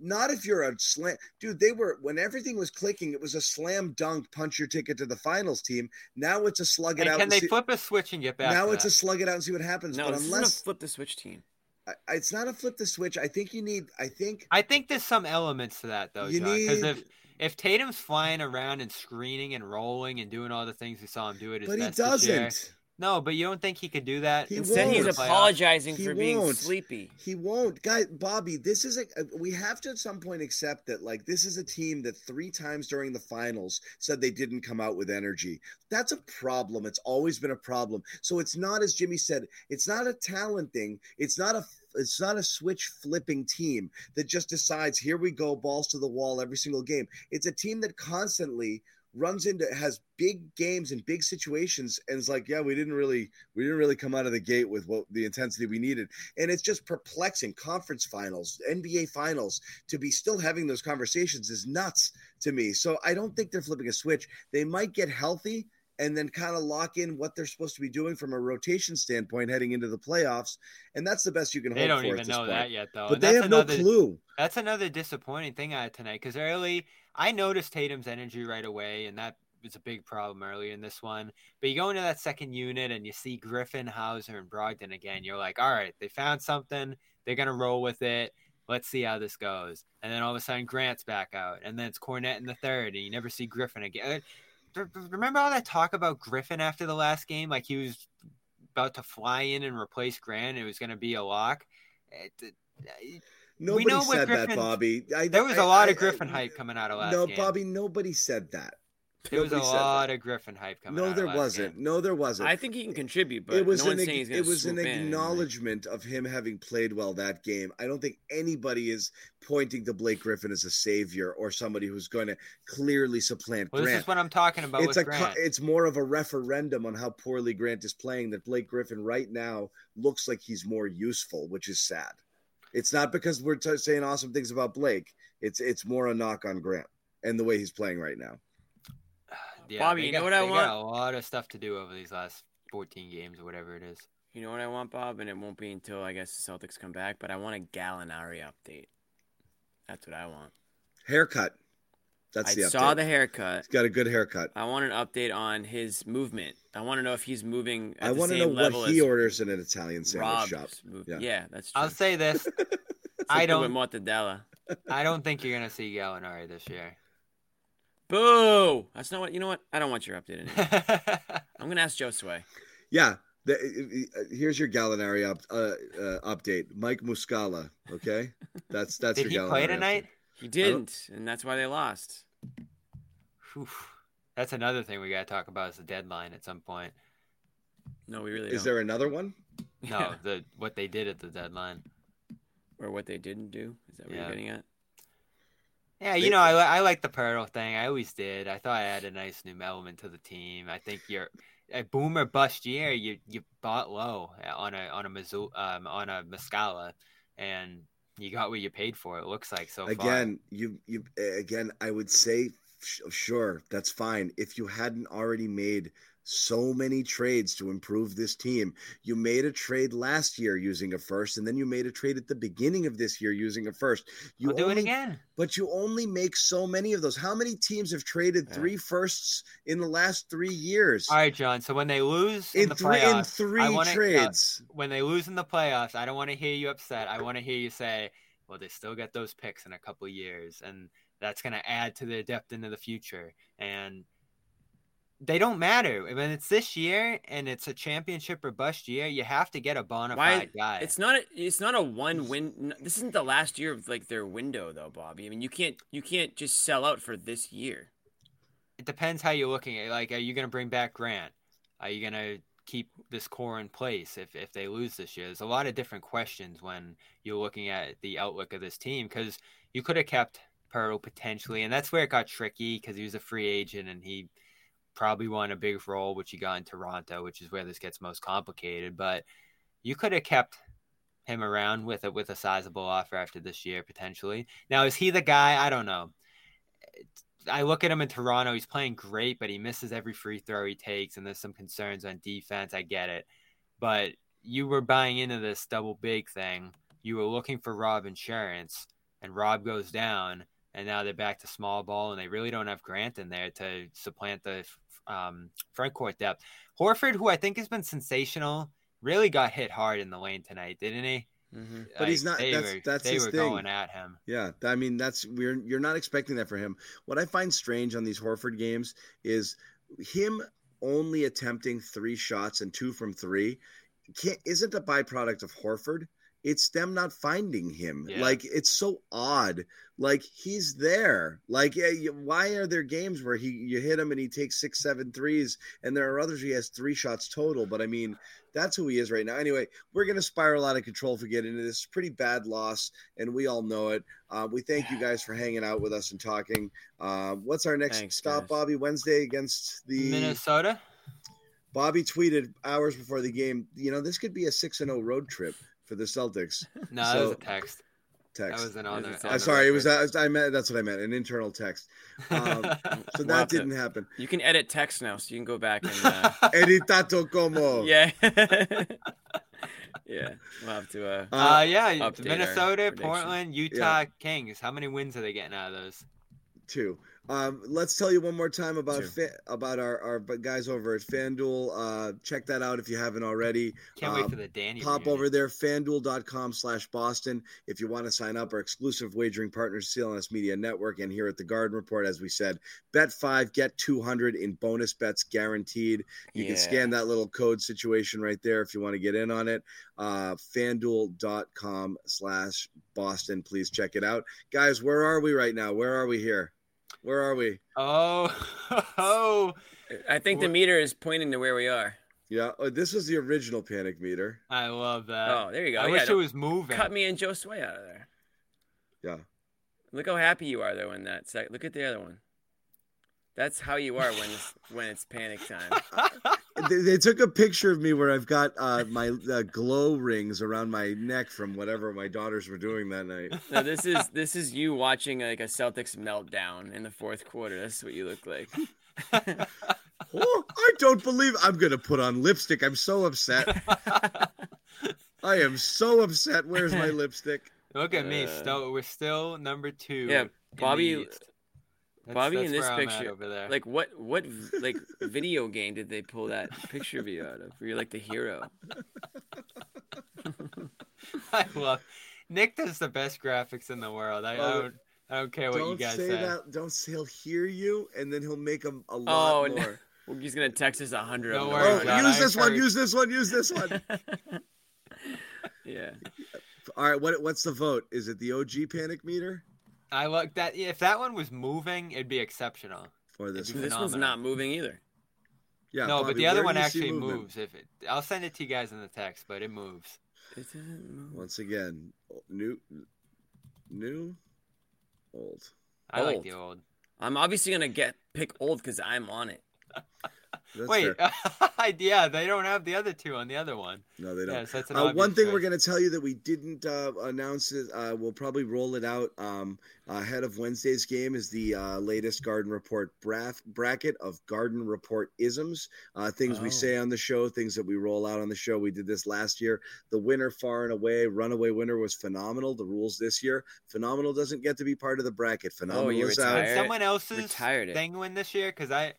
not if you're a slam, dude. They were when everything was clicking. It was a slam dunk, punch your ticket to the finals team. Now it's a slug it And out. can and they see, flip a switch and get back? now to it's a slug it out and see what happens. No, but this unless isn't a flip the switch team. I, it's not a flip the switch, I think you need. I think I think there's some elements to that though, you John. Because need. if if Tatum's flying around and screening and rolling and doing all the things we saw him do at his But he best this year- doesn't. no, but you don't think he could do that? He Instead, won't. he's in the playoffs? apologizing He for being won't. sleepy. He won't, guy. Bobby, this is a. Uh, we have to at some point accept that, like, this is a team that three times during the finals said they didn't come out with energy. That's a problem. It's always been a problem. So it's not, as Jimmy said, it's not a talent thing. It's not a. It's not a switch flipping team that just decides here we go balls to the wall every single game. It's a team that constantly runs into has big games and big situations and is like yeah we didn't really we didn't really come out of the gate with what the intensity we needed. And it's just perplexing. Conference finals nba finals to be still having those conversations is nuts to me. So i don't think they're flipping a switch. They might get healthy and then kind of lock in what they're supposed to be doing from a rotation standpoint heading into the playoffs and that's the best you can They hope don't for even at this know point. that yet, though. but and they have another, no clue That's another disappointing thing I had tonight because early I noticed Tatum's energy right away, and that was a big problem early in this one. But you go into that second unit and you see Griffin, Hauser, and Brogdon again. You're like, all right, they found something. They're gonna roll with it. Let's see how this goes. And then all of a sudden, Grant's back out, and then it's Kornet in the third, and you never see Griffin again. Remember all that talk about Griffin after the last game? Like he was about to fly in and replace Grant. It was going to be a lock. Eh, it, it, nobody know what said that bobby I, there was a a lot of Griffin hype coming out of last game. no game. bobby nobody said that there was a nobody said that. lot of Griffin hype coming out. No, of there last wasn't. game. No, there wasn't. I think he can contribute, but it was no an one's ag- saying he's it to was an swoop in. acknowledgement of him having played well that game. I don't think anybody is pointing to Blake Griffin as a savior or somebody who's going to clearly supplant Well, this Grant. is what I'm talking about it's with a co- Grant. it's more of a referendum on how poorly Grant is playing that Blake Griffin right now looks like he's more useful, which is sad. It's not because we're t- saying awesome things about Blake. It's it's more a knock on Grant and the way he's playing right now. Yeah, Bobby, they you know got- what I they got want? a lot of stuff to do over these last 14 games or whatever it is. You know what I want, Bob? And it won't be until I guess the Celtics come back. But I want a Gallinari update. That's what I want. Haircut. That's I the update. saw the haircut. He's got a good haircut. I want an update on his movement. I want to know if he's moving. At I want to know what he orders in an Italian sandwich Rob's shop. movement. Yeah. Yeah. that's true. I'll say this: I I don't don't, with mortadella. I don't think you're gonna see Gallinari this year. Boo! That's not what. You know what? I don't want your update. Anymore. I'm gonna ask Josue. Yeah. The, here's your Gallinari up, uh, uh, update. Mike Muscala. Okay, that's that's Did he your Gallinari play update. tonight? He didn't, and that's why they lost. Whew. That's another thing we got to talk about is the deadline at some point. No, we really Is don't. there another one? No, Yeah. the what they did at the deadline. or what they didn't do? Is that what Yeah. you're getting at? Yeah, you know, I, I like the Poeltl thing. I always did. I thought I had a nice new element to the team. I think you're a boomer bust year. You you bought low on a on a Mizzou, um on a Muscala, and you got what you paid for. It looks like so far. Again, you you again. I would say, sh- sure, that's fine. If you hadn't already made so many trades to improve this team, you made a trade last year using a first, and then you made a trade at the beginning of this year using a first. You We'll do only, it again. but you only make so many of those. How many teams have traded Yeah. three firsts in the last three years? All right, John. So when they lose in, in the three in three I wanna, uh, trades. when they lose in the playoffs, I don't want to hear you upset. I want to hear you say, "Well, they still get those picks in a couple years, and that's going to add to their depth into the future." And they don't matter when it's this year and it's a championship or bust year. You have to get a bona Why- fide guy. It's not. A, it's not a one win. This isn't the last year of like their window, though, Bobby. I mean, you can't. You can't just sell out for this year. it depends how you're looking at. it. Like, are you going to bring back Grant? Are you going to keep this core in place if if they lose this year? There's a lot of different questions when you're looking at the outlook of this team because you could have kept Pearl potentially, and that's where it got tricky because he was a free agent and he probably won a big role, which he got in Toronto, which is where this gets most complicated. But you could have kept him around with a with a sizable offer after this year potentially. Now, is he the guy? I don't know. I look at him in Toronto. He's playing great, but he misses every free throw he takes, and there's some concerns on defense. I get it, but you were buying into this double big thing. You were looking for Rob insurance, and Rob goes down, and now they're back to small ball, and they really don't have Grant in there to supplant the um, front court depth. Horford, who I think has been sensational, really got hit hard in the lane tonight, didn't he? Mm-hmm. But he's not- They that's- were, that's they his were thing. going at him. Yeah, I mean that's we're you're not expecting that for him. What I find strange on these Horford games is him only attempting three shots and two from three can't, isn't a byproduct of Horford. It's them not finding him. Yeah. Like it's so odd. Like he's there. Like why are there games where he you hit him and he takes six, seven threes, and there are others he has three shots total. But I mean, that's who he is right now. Anyway, we're gonna spiral out of control if we get into this pretty bad loss, and we all know it. Uh, we thank you guys for hanging out with us and talking. Uh, what's our next Thanks, stop, guys. Bobby? Wednesday against the Minnesota. Bobby tweeted hours before the game. You know, this could be a six and zero road trip for the Celtics. No, that was a text. Text. That wasn't on That the. was a on I'm text. the sorry, it was record. I meant that's what I meant, an internal text. Um, So that have didn't happen. You can edit text now, so you can go back and. Uh, Editato como. yeah. yeah. We'll have to. Uh, Uh, yeah, Minnesota. Portland, Utah, Kings. How many wins are they getting out of those? Two. Um, let's tell you one more time about fa- about our, our guys over at FanDuel. Uh, check that out if you haven't already. Can't Uh, wait for the Danny. Pop over there, fanduel.com slash Boston. If you want to sign up, our exclusive wagering partners, CLNS Media Network, and here at the Garden Report, as we said, bet five, get 200 in bonus bets guaranteed. You can scan that little code situation right there if you want to get in on it. Uh, fanduel.com slash Boston. Please check it out. Guys, where are we right now? Where are we here? Where are we? Oh, oh! I think the meter is pointing to where we are. Yeah, oh, this was the original panic meter. I love that. Oh, there you go. I Yeah, wish it was moving. Cut me and Josue out of there. Yeah. Look how happy you are though in that sec. Look at the other one. That's how you are when it's when it's panic time. they, they took a picture of me where I've got uh, my uh, glow rings around my neck from whatever my daughters were doing that night. No, this is this is you watching like a Celtics meltdown in the fourth quarter. That's what you look like. Oh, I don't believe I'm going to put on lipstick. I'm so upset. I am so upset. Where's my lipstick? Look at me. Uh, Still, we're still number two. Yeah, in the Bobby. East. That's- Bobby that's in this where I'm at picture, over there. like what what like video game did they pull that picture of you out of? Where you're like the hero. I love. Nick does the best graphics in the world. I, I Oh, don't. I don't care what you Don't guys say say. that. Don't say he'll hear you, and then he'll make them a lot Oh, no. more. Well, he's gonna text us a hundred. Don't of worry, them. Oh, John, use I this one. Use this one. Use this one. yeah. All right. What? What's the vote? Is it the OG panic meter? I look that if that one was moving, it'd be exceptional. For this one. This one's not moving either. Yeah, no, but the other one do you see actually moves. If it, I'll send it to you guys in the text, but it moves. It doesn't move. Once again, new, new, old. I like the old. I'm obviously gonna get pick old because I'm on it. That's Wait, fair. yeah, they don't have the other two on the other one. No, they don't. Yeah, so that's an Uh, one obvious thing we're going to tell you that we didn't uh, announce it. Uh, we'll probably roll it out um, ahead of Wednesday's game. Is the uh, latest Garden Report bra- bracket of Garden Report isms, uh, things we Oh. say on the show, things that we roll out on the show. We did this last year. The winner, far and away, runaway winner was phenomenal. The rules this year, phenomenal doesn't get to be part of the bracket. Phenomenal you is retired? out. Someone else's retired it. thing win this year? Because I,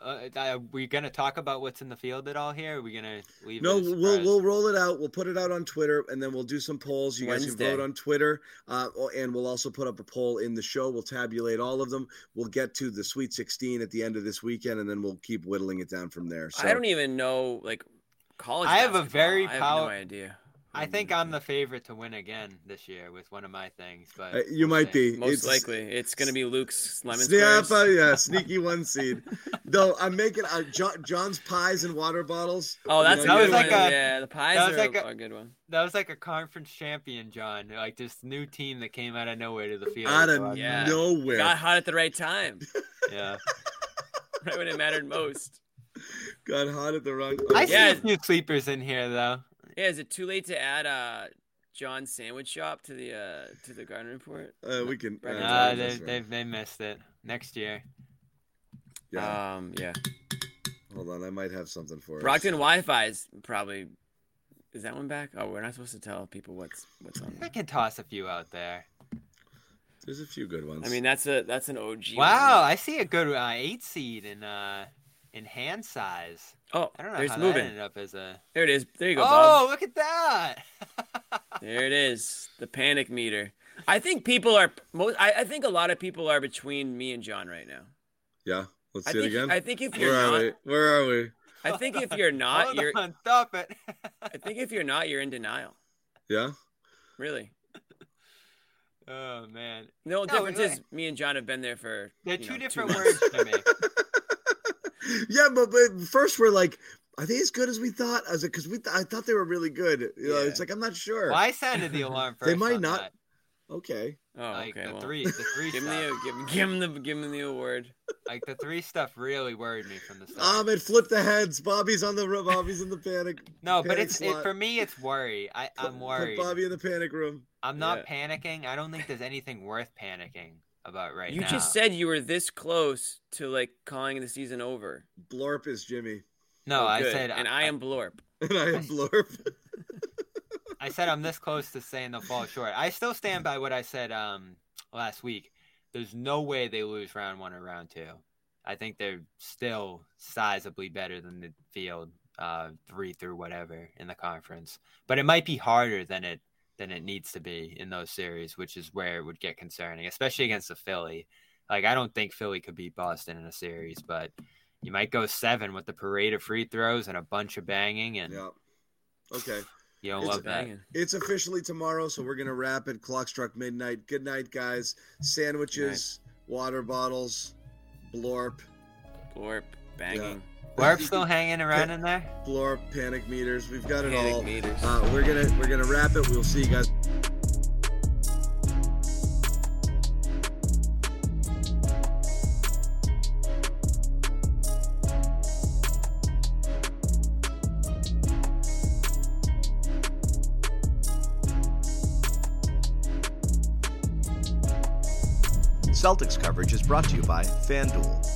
uh, I, we gonna talk about what's in the field at all here? Are we gonna leave? No, it we'll we'll roll it out. We'll put it out on Twitter, and then we'll do some polls. You guys can vote on Twitter, uh, and we'll also put up a poll in the show. We'll tabulate all of them. We'll get to the Sweet 16 at the end of this weekend, and then we'll keep whittling it down from there. So I don't even know like college. I have a very I have pow- no idea. I think I'm the favorite to win again this year with one of my things, but Uh, you might see. be most It's- likely it's gonna be Luke's lemon Yeah, squares. yeah, sneaky one seed. Though I'm making uh, John, John's pies and water bottles. Oh, that's You know, That was good like one. a- yeah, the pies that was are like a, a- a good one. That was like a conference champion, John. Like this new team that came out of nowhere to the field. out So of Yeah. nowhere. Got hot at the right time, yeah. right when it mattered most. Got hot at the wrong. I oh, see Yeah. a few sleepers in here though. Yeah, is it too late to add uh John's sandwich shop to the uh to the garden report? uh, we can. Right. uh, Uh, that's they right. they they missed it. Next year. yeah. Um, yeah. Hold on, I might have something for us. Brockton Wi-Fi is probably. Is that one back? Oh, we're not supposed to tell people what's what's on. I can toss a few out there. There's a few good ones. I mean, that's a that's an OG. Wow, one. I see a good uh, eight seed in uh in hand size. Oh, I don't know there's how moving. that ended up as a. There it is. There you go, Oh, Bob. look at that! There it is. The panic meter. I think people are most. I, I think a lot of people are between me and John right now. yeah. Let's I see it think. again. I think if you're Where are not, we? Where are we? I think if you're not, Hold you're. on, stop it. I think if you're not, you're in denial. Yeah. Really. oh man, The only No, difference wait. is me and John have been there for. they're two know, different months. words to me. Yeah, but, but first we're like, are they as good as we thought? I was like, because we th- I thought they were really good. You know, Yeah. it's like I'm not sure. Well, I sounded the alarm first. They might not- that. Okay. Oh, Like okay. the well, three, the three Give him stuff. the give, give him the give him the award. Like the three stuff really worried me from the start. Um, it flipped the heads. Bobby's on the Bobby's in the panic. no, but it's it, for me. It's worry. I Put- I'm worried. Put Bobby in the panic room. I'm not panicking. I don't think there's anything worth panicking about right you now. just said you were this close to like calling the season over. Blorp is Jimmy, no. Oh, I good. said and I am Blorp. and I am Blorp. I said I'm this close to saying they'll fall short. I still stand by what I said um last week. There's no way they lose round one or round two. I think they're still sizably better than the field uh, three through whatever in the conference. But it might be harder than it than it needs to be in those series, which is where it would get concerning, especially against the Philly. Like I don't think Philly could beat Boston in a series, but you might go seven with the parade of free throws and a bunch of banging, and yeah. Okay. you don't It's love that. It's officially tomorrow, so we're gonna wrap it. Clock struck midnight. Good night, guys. Sandwiches, water bottles, blorp, Blorp. Banging. Warp still hanging around in there? blorp, panic meters. We've got it Panic all. meters. Uh, we're gonna we're gonna wrap it. We'll see you guys. Celtics coverage is brought to you by FanDuel,